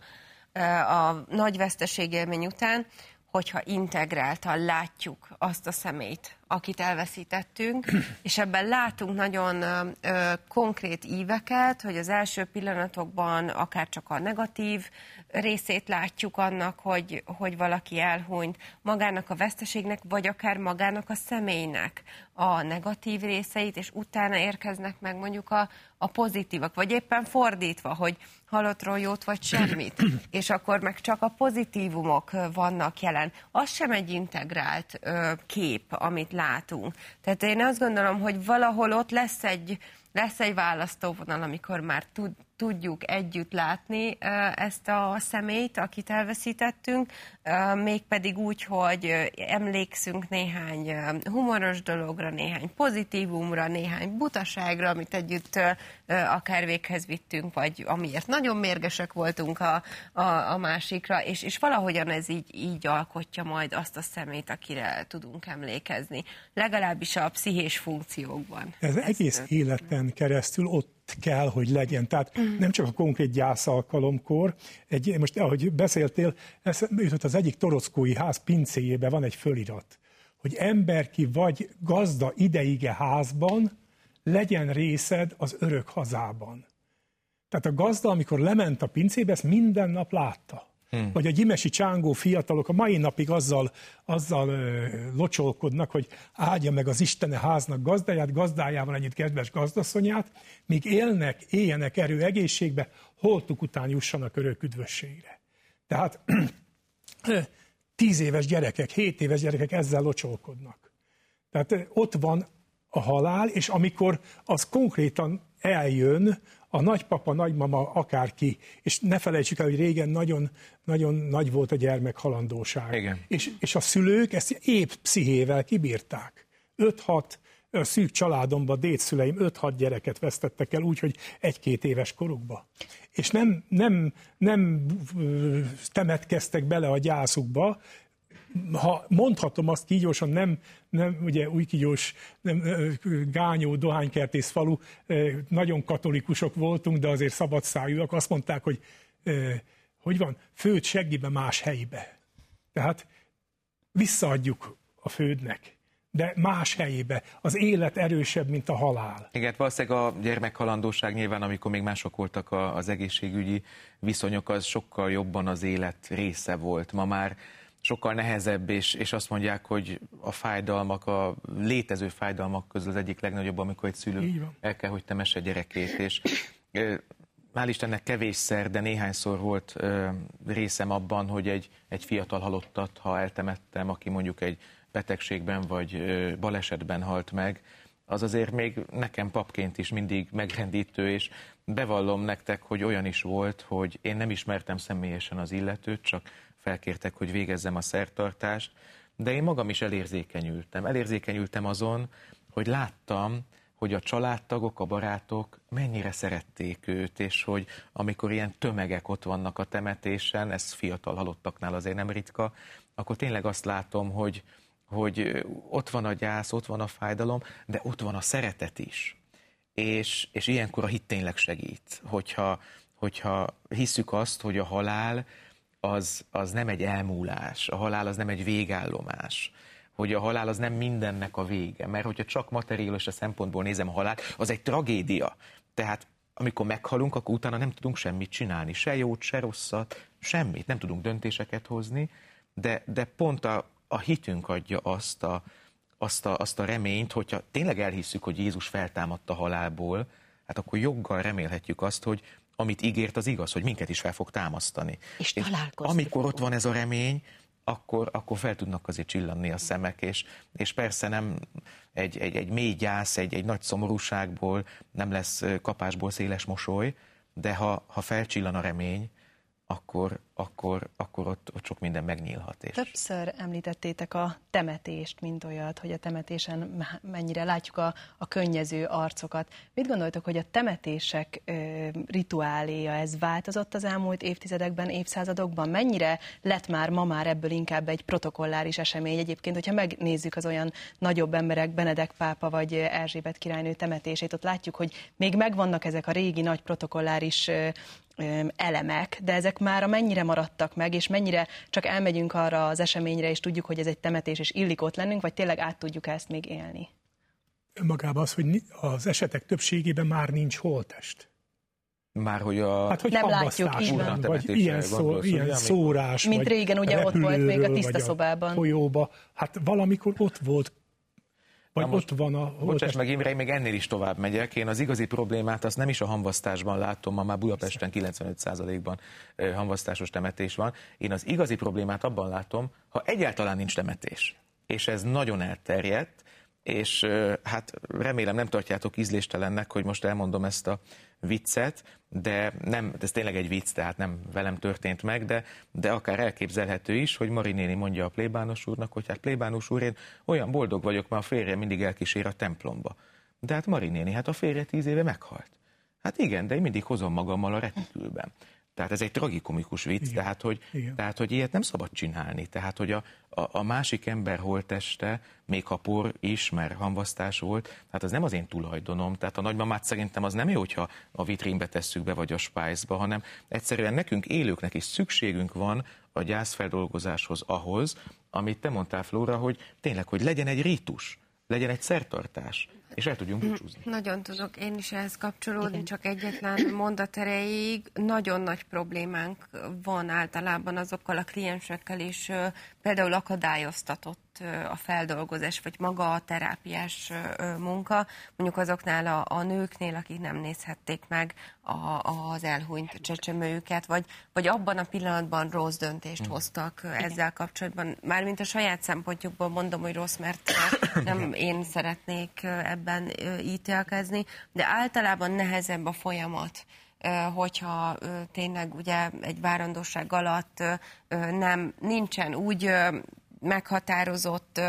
Speaker 4: a nagy veszteségélmény után, hogyha integráltan látjuk azt a szemét, akit elveszítettünk, és ebben látunk nagyon ö, konkrét íveket, hogy az első pillanatokban akár csak a negatív részét látjuk annak, hogy, hogy valaki elhunyt, magának a veszteségnek, vagy akár magának a személynek a negatív részeit, és utána érkeznek meg mondjuk a, a pozitívak, vagy éppen fordítva, hogy halottról jót vagy semmit, és akkor meg csak a pozitívumok vannak jelen. Az sem egy integrált ö, kép, amit látunk. Tehát én azt gondolom, hogy valahol ott lesz egy, lesz egy választóvonal, amikor már tud, tudjuk együtt látni ezt a személyt, akit elveszítettünk, mégpedig úgy, hogy emlékszünk néhány humoros dologra, néhány pozitívumra, néhány butaságra, amit együtt akár véghez vittünk, vagy amiért nagyon mérgesek voltunk a, a, a másikra, és, és valahogyan ez így, így alkotja majd azt a szemét, akire tudunk emlékezni. Legalábbis a pszichés funkciókban.
Speaker 5: Ez, ez egész tört. életen keresztül ott kell, hogy legyen. Tehát nem csak a konkrét gyász alkalomkor, egy, most ahogy beszéltél, ez jutott az egyik torockói ház pincéjébe van egy fölirat, hogy emberki vagy gazda ideige házban, legyen részed az örök hazában. Tehát a gazda, amikor lement a pincébe, ezt minden nap látta. Hmm. Vagy a gyimesi csángó fiatalok a mai napig azzal, azzal ö, locsolkodnak, hogy áldja meg az Istene háznak gazdáját, gazdájával együtt kedves gazdaszonyát, míg élnek, éljenek erő egészségbe, holtuk után jussanak örök üdvösségre. Tehát tíz éves gyerekek, hét éves gyerekek ezzel locsolkodnak. Tehát ott van a halál, és amikor az konkrétan eljön, a nagypapa, nagymama, akárki, és ne felejtsük el, hogy régen nagyon, nagyon nagy volt a gyermek halandóság.
Speaker 3: Igen.
Speaker 5: És, és a szülők ezt épp pszichével kibírták. 5-6 szűk családomban dédszüleim 5-6 gyereket vesztettek el, úgyhogy egy-két éves korukba. És nem, nem, nem temetkeztek bele a gyászukba, ha mondhatom azt kígyósan, nem, nem ugye új kígyós, nem, gányó, dohánykertész falu, nagyon katolikusok voltunk, de azért szabadszájúak, azt mondták, hogy hogy van, főd seggibe más helybe. Tehát visszaadjuk a fődnek de más helyébe. Az élet erősebb, mint a halál.
Speaker 3: Igen, valószínűleg a gyermekhalandóság nyilván, amikor még mások voltak az egészségügyi viszonyok, az sokkal jobban az élet része volt. Ma már sokkal nehezebb, és, és azt mondják, hogy a fájdalmak, a létező fájdalmak közül az egyik legnagyobb, amikor egy szülő el kell, hogy temesse gyerekét, és hál' Istennek kevésszer, de néhányszor volt ö, részem abban, hogy egy, egy fiatal halottat, ha eltemettem, aki mondjuk egy betegségben vagy ö, balesetben halt meg, az azért még nekem papként is mindig megrendítő, és bevallom nektek, hogy olyan is volt, hogy én nem ismertem személyesen az illetőt, csak felkértek, hogy végezzem a szertartást, de én magam is elérzékenyültem. Elérzékenyültem azon, hogy láttam, hogy a családtagok, a barátok mennyire szerették őt, és hogy amikor ilyen tömegek ott vannak a temetésen, ez fiatal halottaknál azért nem ritka, akkor tényleg azt látom, hogy, hogy ott van a gyász, ott van a fájdalom, de ott van a szeretet is. És, és ilyenkor a hit tényleg segít, hogyha, hogyha hisszük azt, hogy a halál az, az nem egy elmúlás, a halál az nem egy végállomás, hogy a halál az nem mindennek a vége, mert hogyha csak materiális a szempontból nézem a halál, az egy tragédia. Tehát amikor meghalunk, akkor utána nem tudunk semmit csinálni, se jót, se rosszat, semmit, nem tudunk döntéseket hozni, de, de pont a, a hitünk adja azt a, azt, a, azt a reményt, hogyha tényleg elhisszük, hogy Jézus feltámadta halálból, hát akkor joggal remélhetjük azt, hogy amit ígért, az igaz, hogy minket is fel fog támasztani.
Speaker 6: És, és
Speaker 3: amikor ott van ez a remény, akkor, akkor fel tudnak azért csillanni a szemek, és, és persze nem egy, egy, egy mély gyász, egy, egy nagy szomorúságból nem lesz kapásból széles mosoly, de ha, ha felcsillan a remény, akkor, akkor, akkor ott, ott sok minden megnyílhat. És...
Speaker 2: Többször említettétek a temetést, mint olyat, hogy a temetésen mennyire látjuk a, a könnyező arcokat. Mit gondoltok, hogy a temetések ö, rituáléja, ez változott az elmúlt évtizedekben, évszázadokban? Mennyire lett már ma már ebből inkább egy protokolláris esemény? Egyébként, hogyha megnézzük az olyan nagyobb emberek, Benedek pápa vagy Erzsébet királynő temetését, ott látjuk, hogy még megvannak ezek a régi nagy protokolláris elemek, de ezek már mennyire maradtak meg, és mennyire csak elmegyünk arra az eseményre, és tudjuk, hogy ez egy temetés, és illik ott lennünk, vagy tényleg át tudjuk ezt még élni?
Speaker 5: Önmagában az, hogy az esetek többségében már nincs holtest.
Speaker 3: Már hogy a...
Speaker 5: Hát, hogy
Speaker 2: nem látjuk, így
Speaker 5: van. Vagy ilyen, szó, gondolsz, ilyen ugye, szórás,
Speaker 2: Mint
Speaker 5: vagy
Speaker 2: régen ugye ott volt még a tiszta szobában.
Speaker 5: folyóba. Hát valamikor ott volt vagy Na most, ott van a...
Speaker 3: Bocsáss meg Imre, én még ennél is tovább megyek. Én az igazi problémát azt nem is a hamvasztásban látom, ma már Budapesten 95%-ban hamvasztásos temetés van. Én az igazi problémát abban látom, ha egyáltalán nincs temetés, és ez nagyon elterjedt, és hát remélem nem tartjátok ízléstelennek, hogy most elmondom ezt a viccet, de nem, ez tényleg egy vicc, tehát nem velem történt meg, de, de akár elképzelhető is, hogy Mari néni mondja a plébános úrnak, hogy hát plébános úr, én olyan boldog vagyok, mert a férje mindig elkísér a templomba. De hát Mari néni, hát a férje tíz éve meghalt. Hát igen, de én mindig hozom magammal a retikülben. Tehát ez egy tragikomikus vicc, Igen. Tehát, hogy, Igen. tehát hogy ilyet nem szabad csinálni. Tehát, hogy a, a, a másik ember holteste, még ha por is, mert hamvasztás volt, tehát az nem az én tulajdonom. Tehát a nagymamát szerintem az nem jó, hogyha a vitrínbe tesszük be, vagy a spájzba, hanem egyszerűen nekünk élőknek is szükségünk van a gyászfeldolgozáshoz ahhoz, amit te mondtál, Flóra, hogy tényleg, hogy legyen egy rítus, legyen egy szertartás. És el tudjunk búcsúzni.
Speaker 4: Nagyon tudok én is ehhez kapcsolódni, Igen. csak egyetlen mondat erejéig. Nagyon nagy problémánk van általában azokkal a kliensekkel, és például akadályoztatott a feldolgozás, vagy maga a terápiás munka, mondjuk azoknál a, a nőknél, akik nem nézhették meg a, az elhunyt csecsemőjüket, vagy, vagy abban a pillanatban rossz döntést mm. hoztak ezzel kapcsolatban. Mármint a saját szempontjukból mondom, hogy rossz, mert nem én szeretnék ebben ítélkezni, de általában nehezebb a folyamat hogyha tényleg ugye egy várandóság alatt nem nincsen úgy meghatározott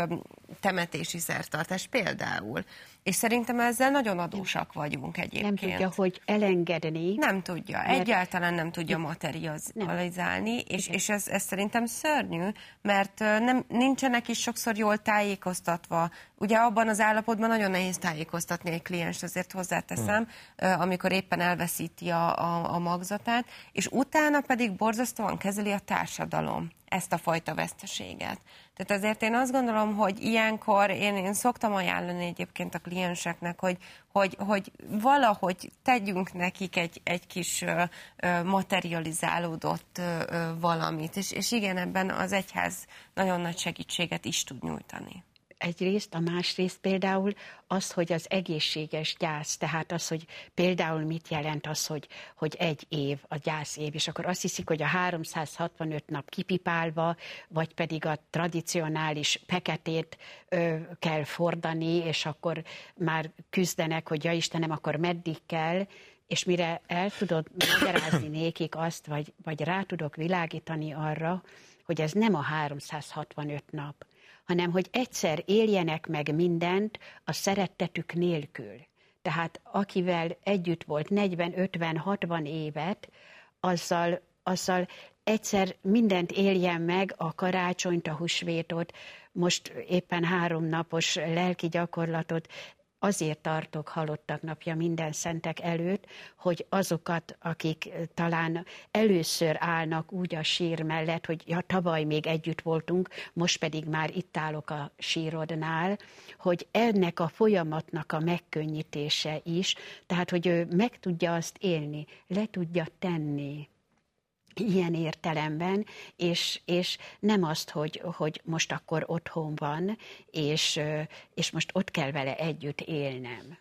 Speaker 4: temetési szertartás például. És szerintem ezzel nagyon adósak vagyunk egyébként.
Speaker 6: Nem tudja, hogy elengedni.
Speaker 4: Nem tudja, mert... egyáltalán nem tudja materializálni, és, és ez, ez szerintem szörnyű, mert nem, nincsenek is sokszor jól tájékoztatva. Ugye abban az állapotban nagyon nehéz tájékoztatni egy kliens, azért hozzáteszem, hmm. amikor éppen elveszíti a, a, a magzatát, és utána pedig borzasztóan kezeli a társadalom ezt a fajta veszteséget. Tehát azért én azt gondolom, hogy ilyenkor én, én szoktam ajánlani egyébként a klienseknek, hogy, hogy, hogy valahogy tegyünk nekik egy, egy kis materializálódott valamit, és, és igen, ebben az egyház nagyon nagy segítséget is tud nyújtani
Speaker 6: egyrészt, a másrészt például az, hogy az egészséges gyász, tehát az, hogy például mit jelent az, hogy, hogy egy év a gyász év, és akkor azt hiszik, hogy a 365 nap kipipálva, vagy pedig a tradicionális peketét ö, kell fordani, és akkor már küzdenek, hogy ja Istenem, akkor meddig kell, és mire el tudod magyarázni nékik azt, vagy, vagy rá tudok világítani arra, hogy ez nem a 365 nap, hanem hogy egyszer éljenek meg mindent a szerettetük nélkül. Tehát akivel együtt volt 40, 50, 60 évet, azzal, azzal egyszer mindent éljen meg, a karácsonyt, a húsvétot, most éppen három napos lelki gyakorlatot, azért tartok halottak napja minden szentek előtt, hogy azokat, akik talán először állnak úgy a sír mellett, hogy ja, tavaly még együtt voltunk, most pedig már itt állok a sírodnál, hogy ennek a folyamatnak a megkönnyítése is, tehát hogy ő meg tudja azt élni, le tudja tenni ilyen értelemben, és, és nem azt, hogy, hogy most akkor otthon van, és, és most ott kell vele együtt élnem.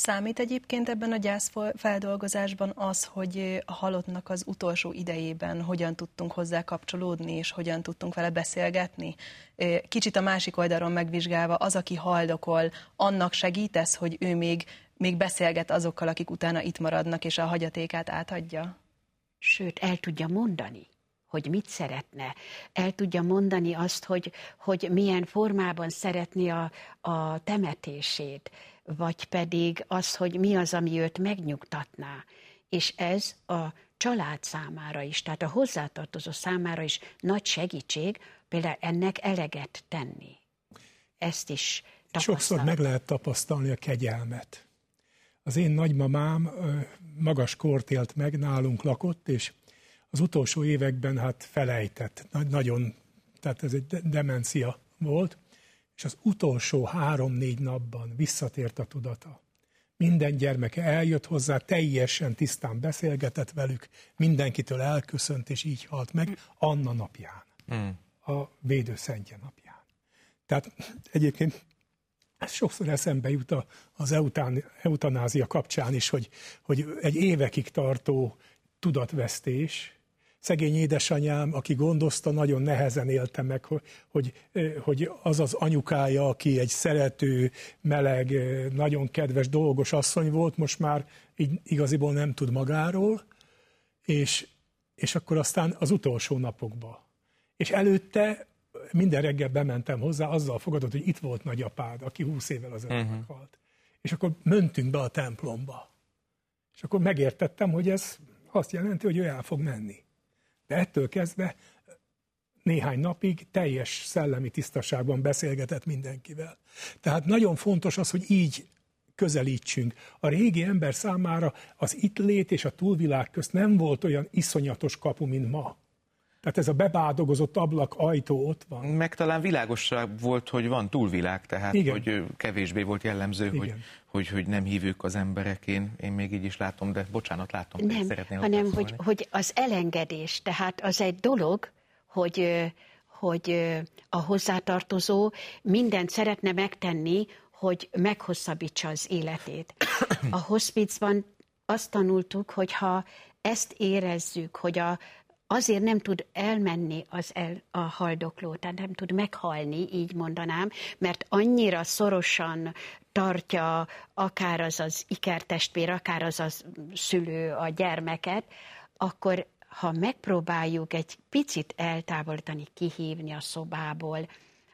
Speaker 2: Számít egyébként ebben a gyászfeldolgozásban az, hogy a halottnak az utolsó idejében hogyan tudtunk hozzá kapcsolódni, és hogyan tudtunk vele beszélgetni? Kicsit a másik oldalon megvizsgálva, az, aki haldokol, annak segítesz, hogy ő még, még beszélget azokkal, akik utána itt maradnak, és a hagyatékát átadja?
Speaker 6: Sőt, el tudja mondani, hogy mit szeretne. El tudja mondani azt, hogy, hogy milyen formában szeretné a, a temetését, vagy pedig az, hogy mi az, ami őt megnyugtatná. És ez a család számára is, tehát a hozzátartozó számára is nagy segítség, például ennek eleget tenni. Ezt is
Speaker 5: tapasztalat. Sokszor meg lehet tapasztalni a kegyelmet. Az én nagymamám magas kort élt meg, nálunk lakott, és az utolsó években hát felejtett, nagyon, tehát ez egy demencia volt, és az utolsó három-négy napban visszatért a tudata. Minden gyermeke eljött hozzá, teljesen tisztán beszélgetett velük, mindenkitől elköszönt, és így halt meg Anna napján, mm. a védőszentje napján. Tehát egyébként ez sokszor eszembe jut az eután, eutanázia kapcsán is, hogy, hogy egy évekig tartó tudatvesztés, szegény édesanyám, aki gondozta, nagyon nehezen élte meg, hogy, hogy az az anyukája, aki egy szerető, meleg, nagyon kedves, dolgos asszony volt, most már így igaziból nem tud magáról, és, és akkor aztán az utolsó napokban. És előtte minden reggel bementem hozzá, azzal fogadott, hogy itt volt nagyapád, aki húsz évvel az uh-huh. meghalt. És akkor mentünk be a templomba. És akkor megértettem, hogy ez azt jelenti, hogy ő el fog menni. De ettől kezdve néhány napig teljes szellemi tisztaságban beszélgetett mindenkivel. Tehát nagyon fontos az, hogy így közelítsünk. A régi ember számára az itt lét és a túlvilág közt nem volt olyan iszonyatos kapu, mint ma. Tehát ez a bebádogozott ablak, ajtó ott van.
Speaker 3: Meg talán világosság volt, hogy van túlvilág, tehát Igen. hogy kevésbé volt jellemző, hogy, hogy, hogy nem hívjuk az emberek. Én, én még így is látom, de bocsánat, látom,
Speaker 6: nem, szeretném hanem hogy, hogy az elengedés, tehát az egy dolog, hogy hogy a hozzátartozó mindent szeretne megtenni, hogy meghosszabbítsa az életét. A hospicban azt tanultuk, hogy ha ezt érezzük, hogy a, azért nem tud elmenni az el, a haldokló, tehát nem tud meghalni, így mondanám, mert annyira szorosan tartja akár az az ikertestvér, akár az a szülő a gyermeket, akkor ha megpróbáljuk egy picit eltávolítani, kihívni a szobából,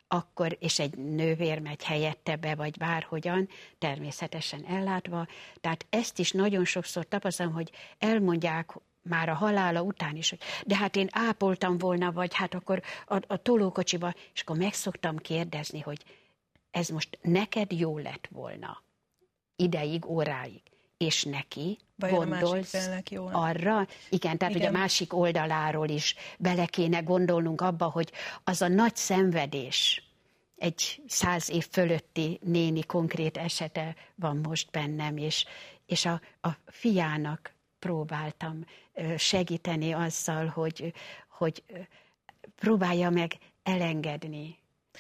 Speaker 6: akkor, és egy nővér megy helyette be, vagy bárhogyan, természetesen ellátva. Tehát ezt is nagyon sokszor tapasztalom, hogy elmondják már a halála után is, hogy de hát én ápoltam volna, vagy hát akkor a, a tolókocsiba, és akkor meg szoktam kérdezni, hogy ez most neked jó lett volna ideig, óráig? És neki Vajon gondolsz arra, igen, tehát igen. hogy a másik oldaláról is bele kéne gondolnunk abba, hogy az a nagy szenvedés, egy száz év fölötti néni konkrét esete van most bennem, és, és a, a fiának próbáltam segíteni azzal, hogy, hogy próbálja meg elengedni,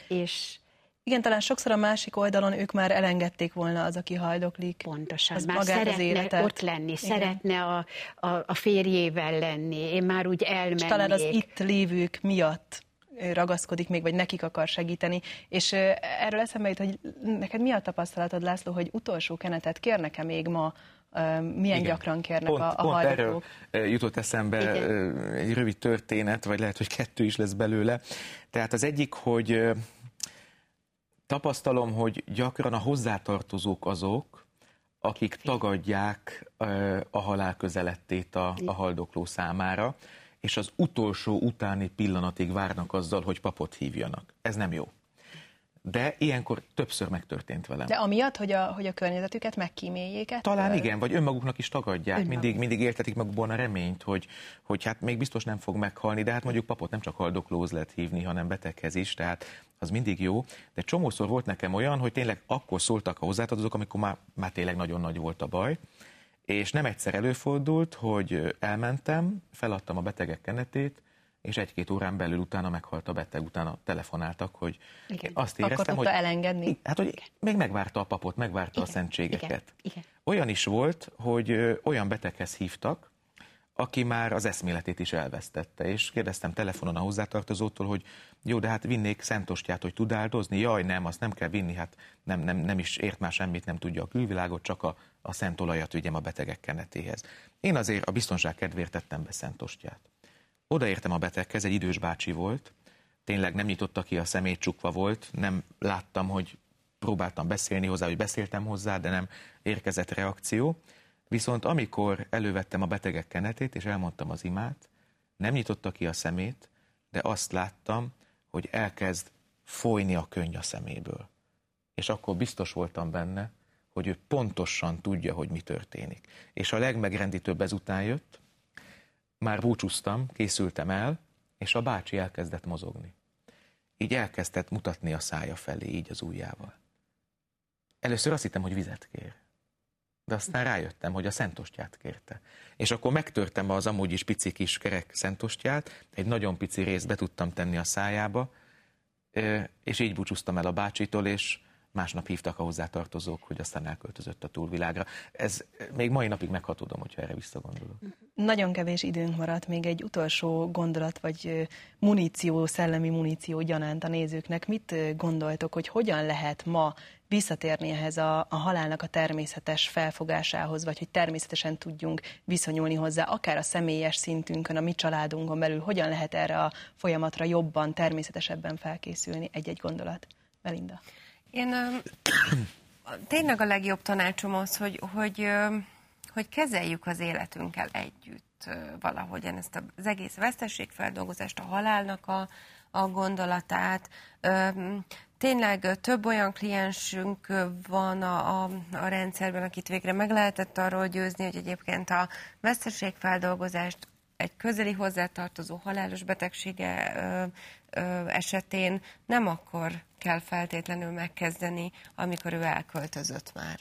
Speaker 6: és
Speaker 2: igen, talán sokszor a másik oldalon ők már elengedték volna az, aki haldoklik.
Speaker 6: Pontosan, az már szeretne az ott lenni, Igen. szeretne a, a, a férjével lenni, én már úgy elmennék. És
Speaker 2: talán az itt lévők miatt ragaszkodik még, vagy nekik akar segíteni. És erről eszembe jut, hogy neked mi a tapasztalatod, László, hogy utolsó kenetet kérnek-e még ma milyen Igen. gyakran kérnek
Speaker 3: pont,
Speaker 2: a, a
Speaker 3: pont erről jutott eszembe Igen. egy rövid történet, vagy lehet, hogy kettő is lesz belőle. Tehát az egyik, hogy tapasztalom, hogy gyakran a hozzátartozók azok, akik tagadják a halál közelettét a, a haldokló számára, és az utolsó utáni pillanatig várnak azzal, hogy papot hívjanak. Ez nem jó de ilyenkor többször megtörtént velem.
Speaker 2: De amiatt, hogy a, hogy a környezetüket megkíméljék ettől?
Speaker 3: Talán igen, vagy önmaguknak is tagadják, Önmaguk. mindig, mindig értetik magukban a reményt, hogy, hogy hát még biztos nem fog meghalni, de hát mondjuk papot nem csak haldoklóz lehet hívni, hanem beteghez is, tehát az mindig jó. De csomószor volt nekem olyan, hogy tényleg akkor szóltak a hozzátartozók, amikor már, már tényleg nagyon nagy volt a baj, és nem egyszer előfordult, hogy elmentem, feladtam a betegek kenetét, és egy-két órán belül utána meghalt a beteg, utána telefonáltak, hogy
Speaker 2: Igen. azt éreztem, Akkor hogy... elengedni?
Speaker 3: Hát, hogy
Speaker 2: Igen.
Speaker 3: még megvárta a papot, megvárta Igen. a szentségeket.
Speaker 6: Igen. Igen.
Speaker 3: Olyan is volt, hogy olyan beteghez hívtak, aki már az eszméletét is elvesztette, és kérdeztem telefonon a hozzátartozótól, hogy jó, de hát vinnék szentostját, hogy tud áldozni? Jaj, nem, azt nem kell vinni, hát nem, nem, nem is ért már semmit, nem tudja a külvilágot, csak a, a szentolajat vigyem a betegek kenetéhez. Én azért a biztonság kedvéért tettem be szentostját. Odaértem a beteghez, egy idős bácsi volt, tényleg nem nyitotta ki a szemét, csukva volt, nem láttam, hogy próbáltam beszélni hozzá, hogy beszéltem hozzá, de nem érkezett reakció. Viszont amikor elővettem a betegek kenetét, és elmondtam az imát, nem nyitotta ki a szemét, de azt láttam, hogy elkezd folyni a könny a szeméből. És akkor biztos voltam benne, hogy ő pontosan tudja, hogy mi történik. És a legmegrendítőbb ezután jött, már búcsúztam, készültem el, és a bácsi elkezdett mozogni. Így elkezdett mutatni a szája felé, így az ujjával. Először azt hittem, hogy vizet kér. De aztán rájöttem, hogy a szentostját kérte. És akkor megtörtem az amúgy is pici kis kerek szentostját, egy nagyon pici részt be tudtam tenni a szájába, és így búcsúztam el a bácsitól, és másnap hívtak a hozzátartozók, hogy aztán elköltözött a túlvilágra. Ez még mai napig meghatódom, hogyha erre visszagondolok.
Speaker 2: Nagyon kevés időnk maradt, még egy utolsó gondolat, vagy muníció, szellemi muníció gyanánt a nézőknek. Mit gondoltok, hogy hogyan lehet ma visszatérni ehhez a, a halálnak a természetes felfogásához, vagy hogy természetesen tudjunk viszonyulni hozzá, akár a személyes szintünkön, a mi családunkon belül, hogyan lehet erre a folyamatra jobban, természetesebben felkészülni? Egy-egy gondolat. Melinda.
Speaker 4: Én tényleg a legjobb tanácsom az, hogy, hogy, hogy kezeljük az életünkkel együtt valahogyan ezt az egész vesztességfeldolgozást, a halálnak a, a gondolatát. Tényleg több olyan kliensünk van a, a, a rendszerben, akit végre meg lehetett arról győzni, hogy egyébként a veszteségfeldolgozást egy közeli hozzátartozó halálos betegsége ö, ö, esetén nem akkor kell feltétlenül megkezdeni, amikor ő elköltözött már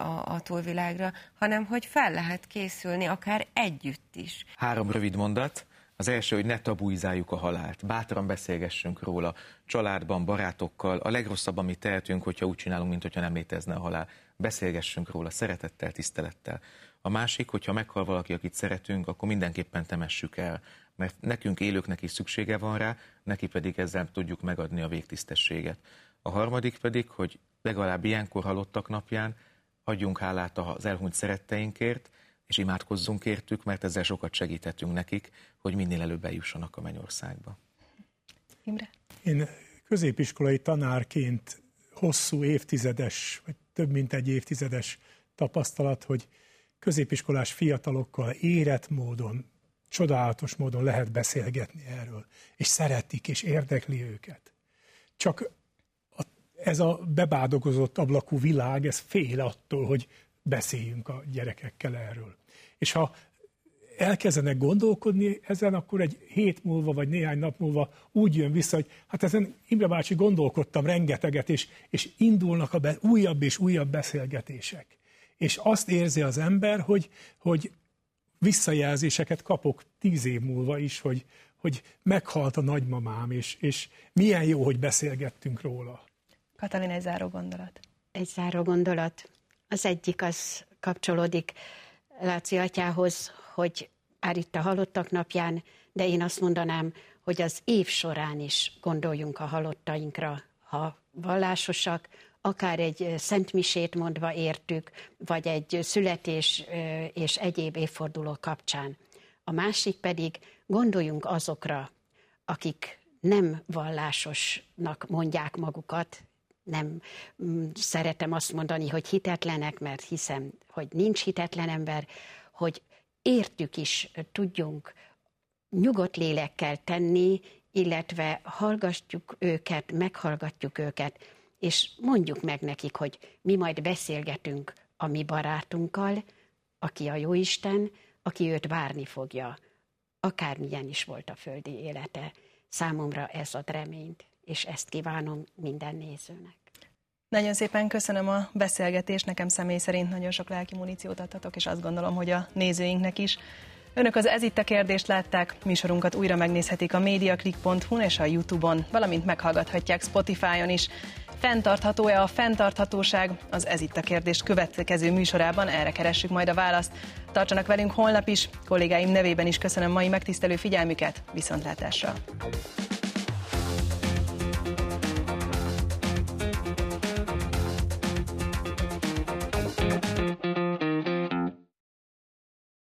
Speaker 4: a, a túlvilágra, hanem hogy fel lehet készülni akár együtt is.
Speaker 3: Három rövid mondat. Az első, hogy ne tabuizáljuk a halált, bátran beszélgessünk róla, családban, barátokkal. A legrosszabb, amit tehetünk, hogyha úgy csinálunk, mint hogyha nem létezne a halál. Beszélgessünk róla szeretettel, tisztelettel. A másik, hogyha meghal valaki, akit szeretünk, akkor mindenképpen temessük el, mert nekünk élőknek is szüksége van rá, neki pedig ezzel tudjuk megadni a végtisztességet. A harmadik pedig, hogy legalább ilyenkor halottak napján adjunk hálát az elhunyt szeretteinkért, és imádkozzunk értük, mert ezzel sokat segíthetünk nekik, hogy minél előbb eljussanak a mennyországba.
Speaker 2: Imre?
Speaker 5: Én középiskolai tanárként hosszú évtizedes, vagy több mint egy évtizedes tapasztalat, hogy középiskolás fiatalokkal érett módon, csodálatos módon lehet beszélgetni erről, és szeretik, és érdekli őket. Csak ez a bebádogozott ablakú világ, ez fél attól, hogy beszéljünk a gyerekekkel erről. És ha elkezdenek gondolkodni ezen, akkor egy hét múlva, vagy néhány nap múlva úgy jön vissza, hogy hát ezen Imre bácsi gondolkodtam rengeteget, és, és indulnak a be, újabb és újabb beszélgetések. És azt érzi az ember, hogy, hogy visszajelzéseket kapok tíz év múlva is, hogy, hogy meghalt a nagymamám, és, és milyen jó, hogy beszélgettünk róla.
Speaker 2: Katalin, egy záró gondolat.
Speaker 6: Egy záró gondolat. Az egyik az kapcsolódik Láci atyához, hogy már itt a halottak napján, de én azt mondanám, hogy az év során is gondoljunk a halottainkra, ha vallásosak, akár egy szentmisét mondva értük, vagy egy születés és egyéb évforduló kapcsán. A másik pedig gondoljunk azokra, akik nem vallásosnak mondják magukat, nem mm, szeretem azt mondani, hogy hitetlenek, mert hiszem, hogy nincs hitetlen ember, hogy értük is tudjunk nyugodt lélekkel tenni, illetve hallgatjuk őket, meghallgatjuk őket, és mondjuk meg nekik, hogy mi majd beszélgetünk a mi barátunkkal, aki a Jóisten, aki őt várni fogja, akármilyen is volt a földi élete. Számomra ez ad reményt és ezt kívánom minden nézőnek.
Speaker 2: Nagyon szépen köszönöm a beszélgetést, nekem személy szerint nagyon sok lelki muníciót adtatok, és azt gondolom, hogy a nézőinknek is. Önök az Ez itt a kérdést látták, műsorunkat újra megnézhetik a mediaclick.hu-n és a Youtube-on, valamint meghallgathatják Spotify-on is. Fenntartható-e a fenntarthatóság? Az Ez itt a kérdés következő műsorában erre keressük majd a választ. Tartsanak velünk holnap is, kollégáim nevében is köszönöm mai megtisztelő figyelmüket, viszontlátásra!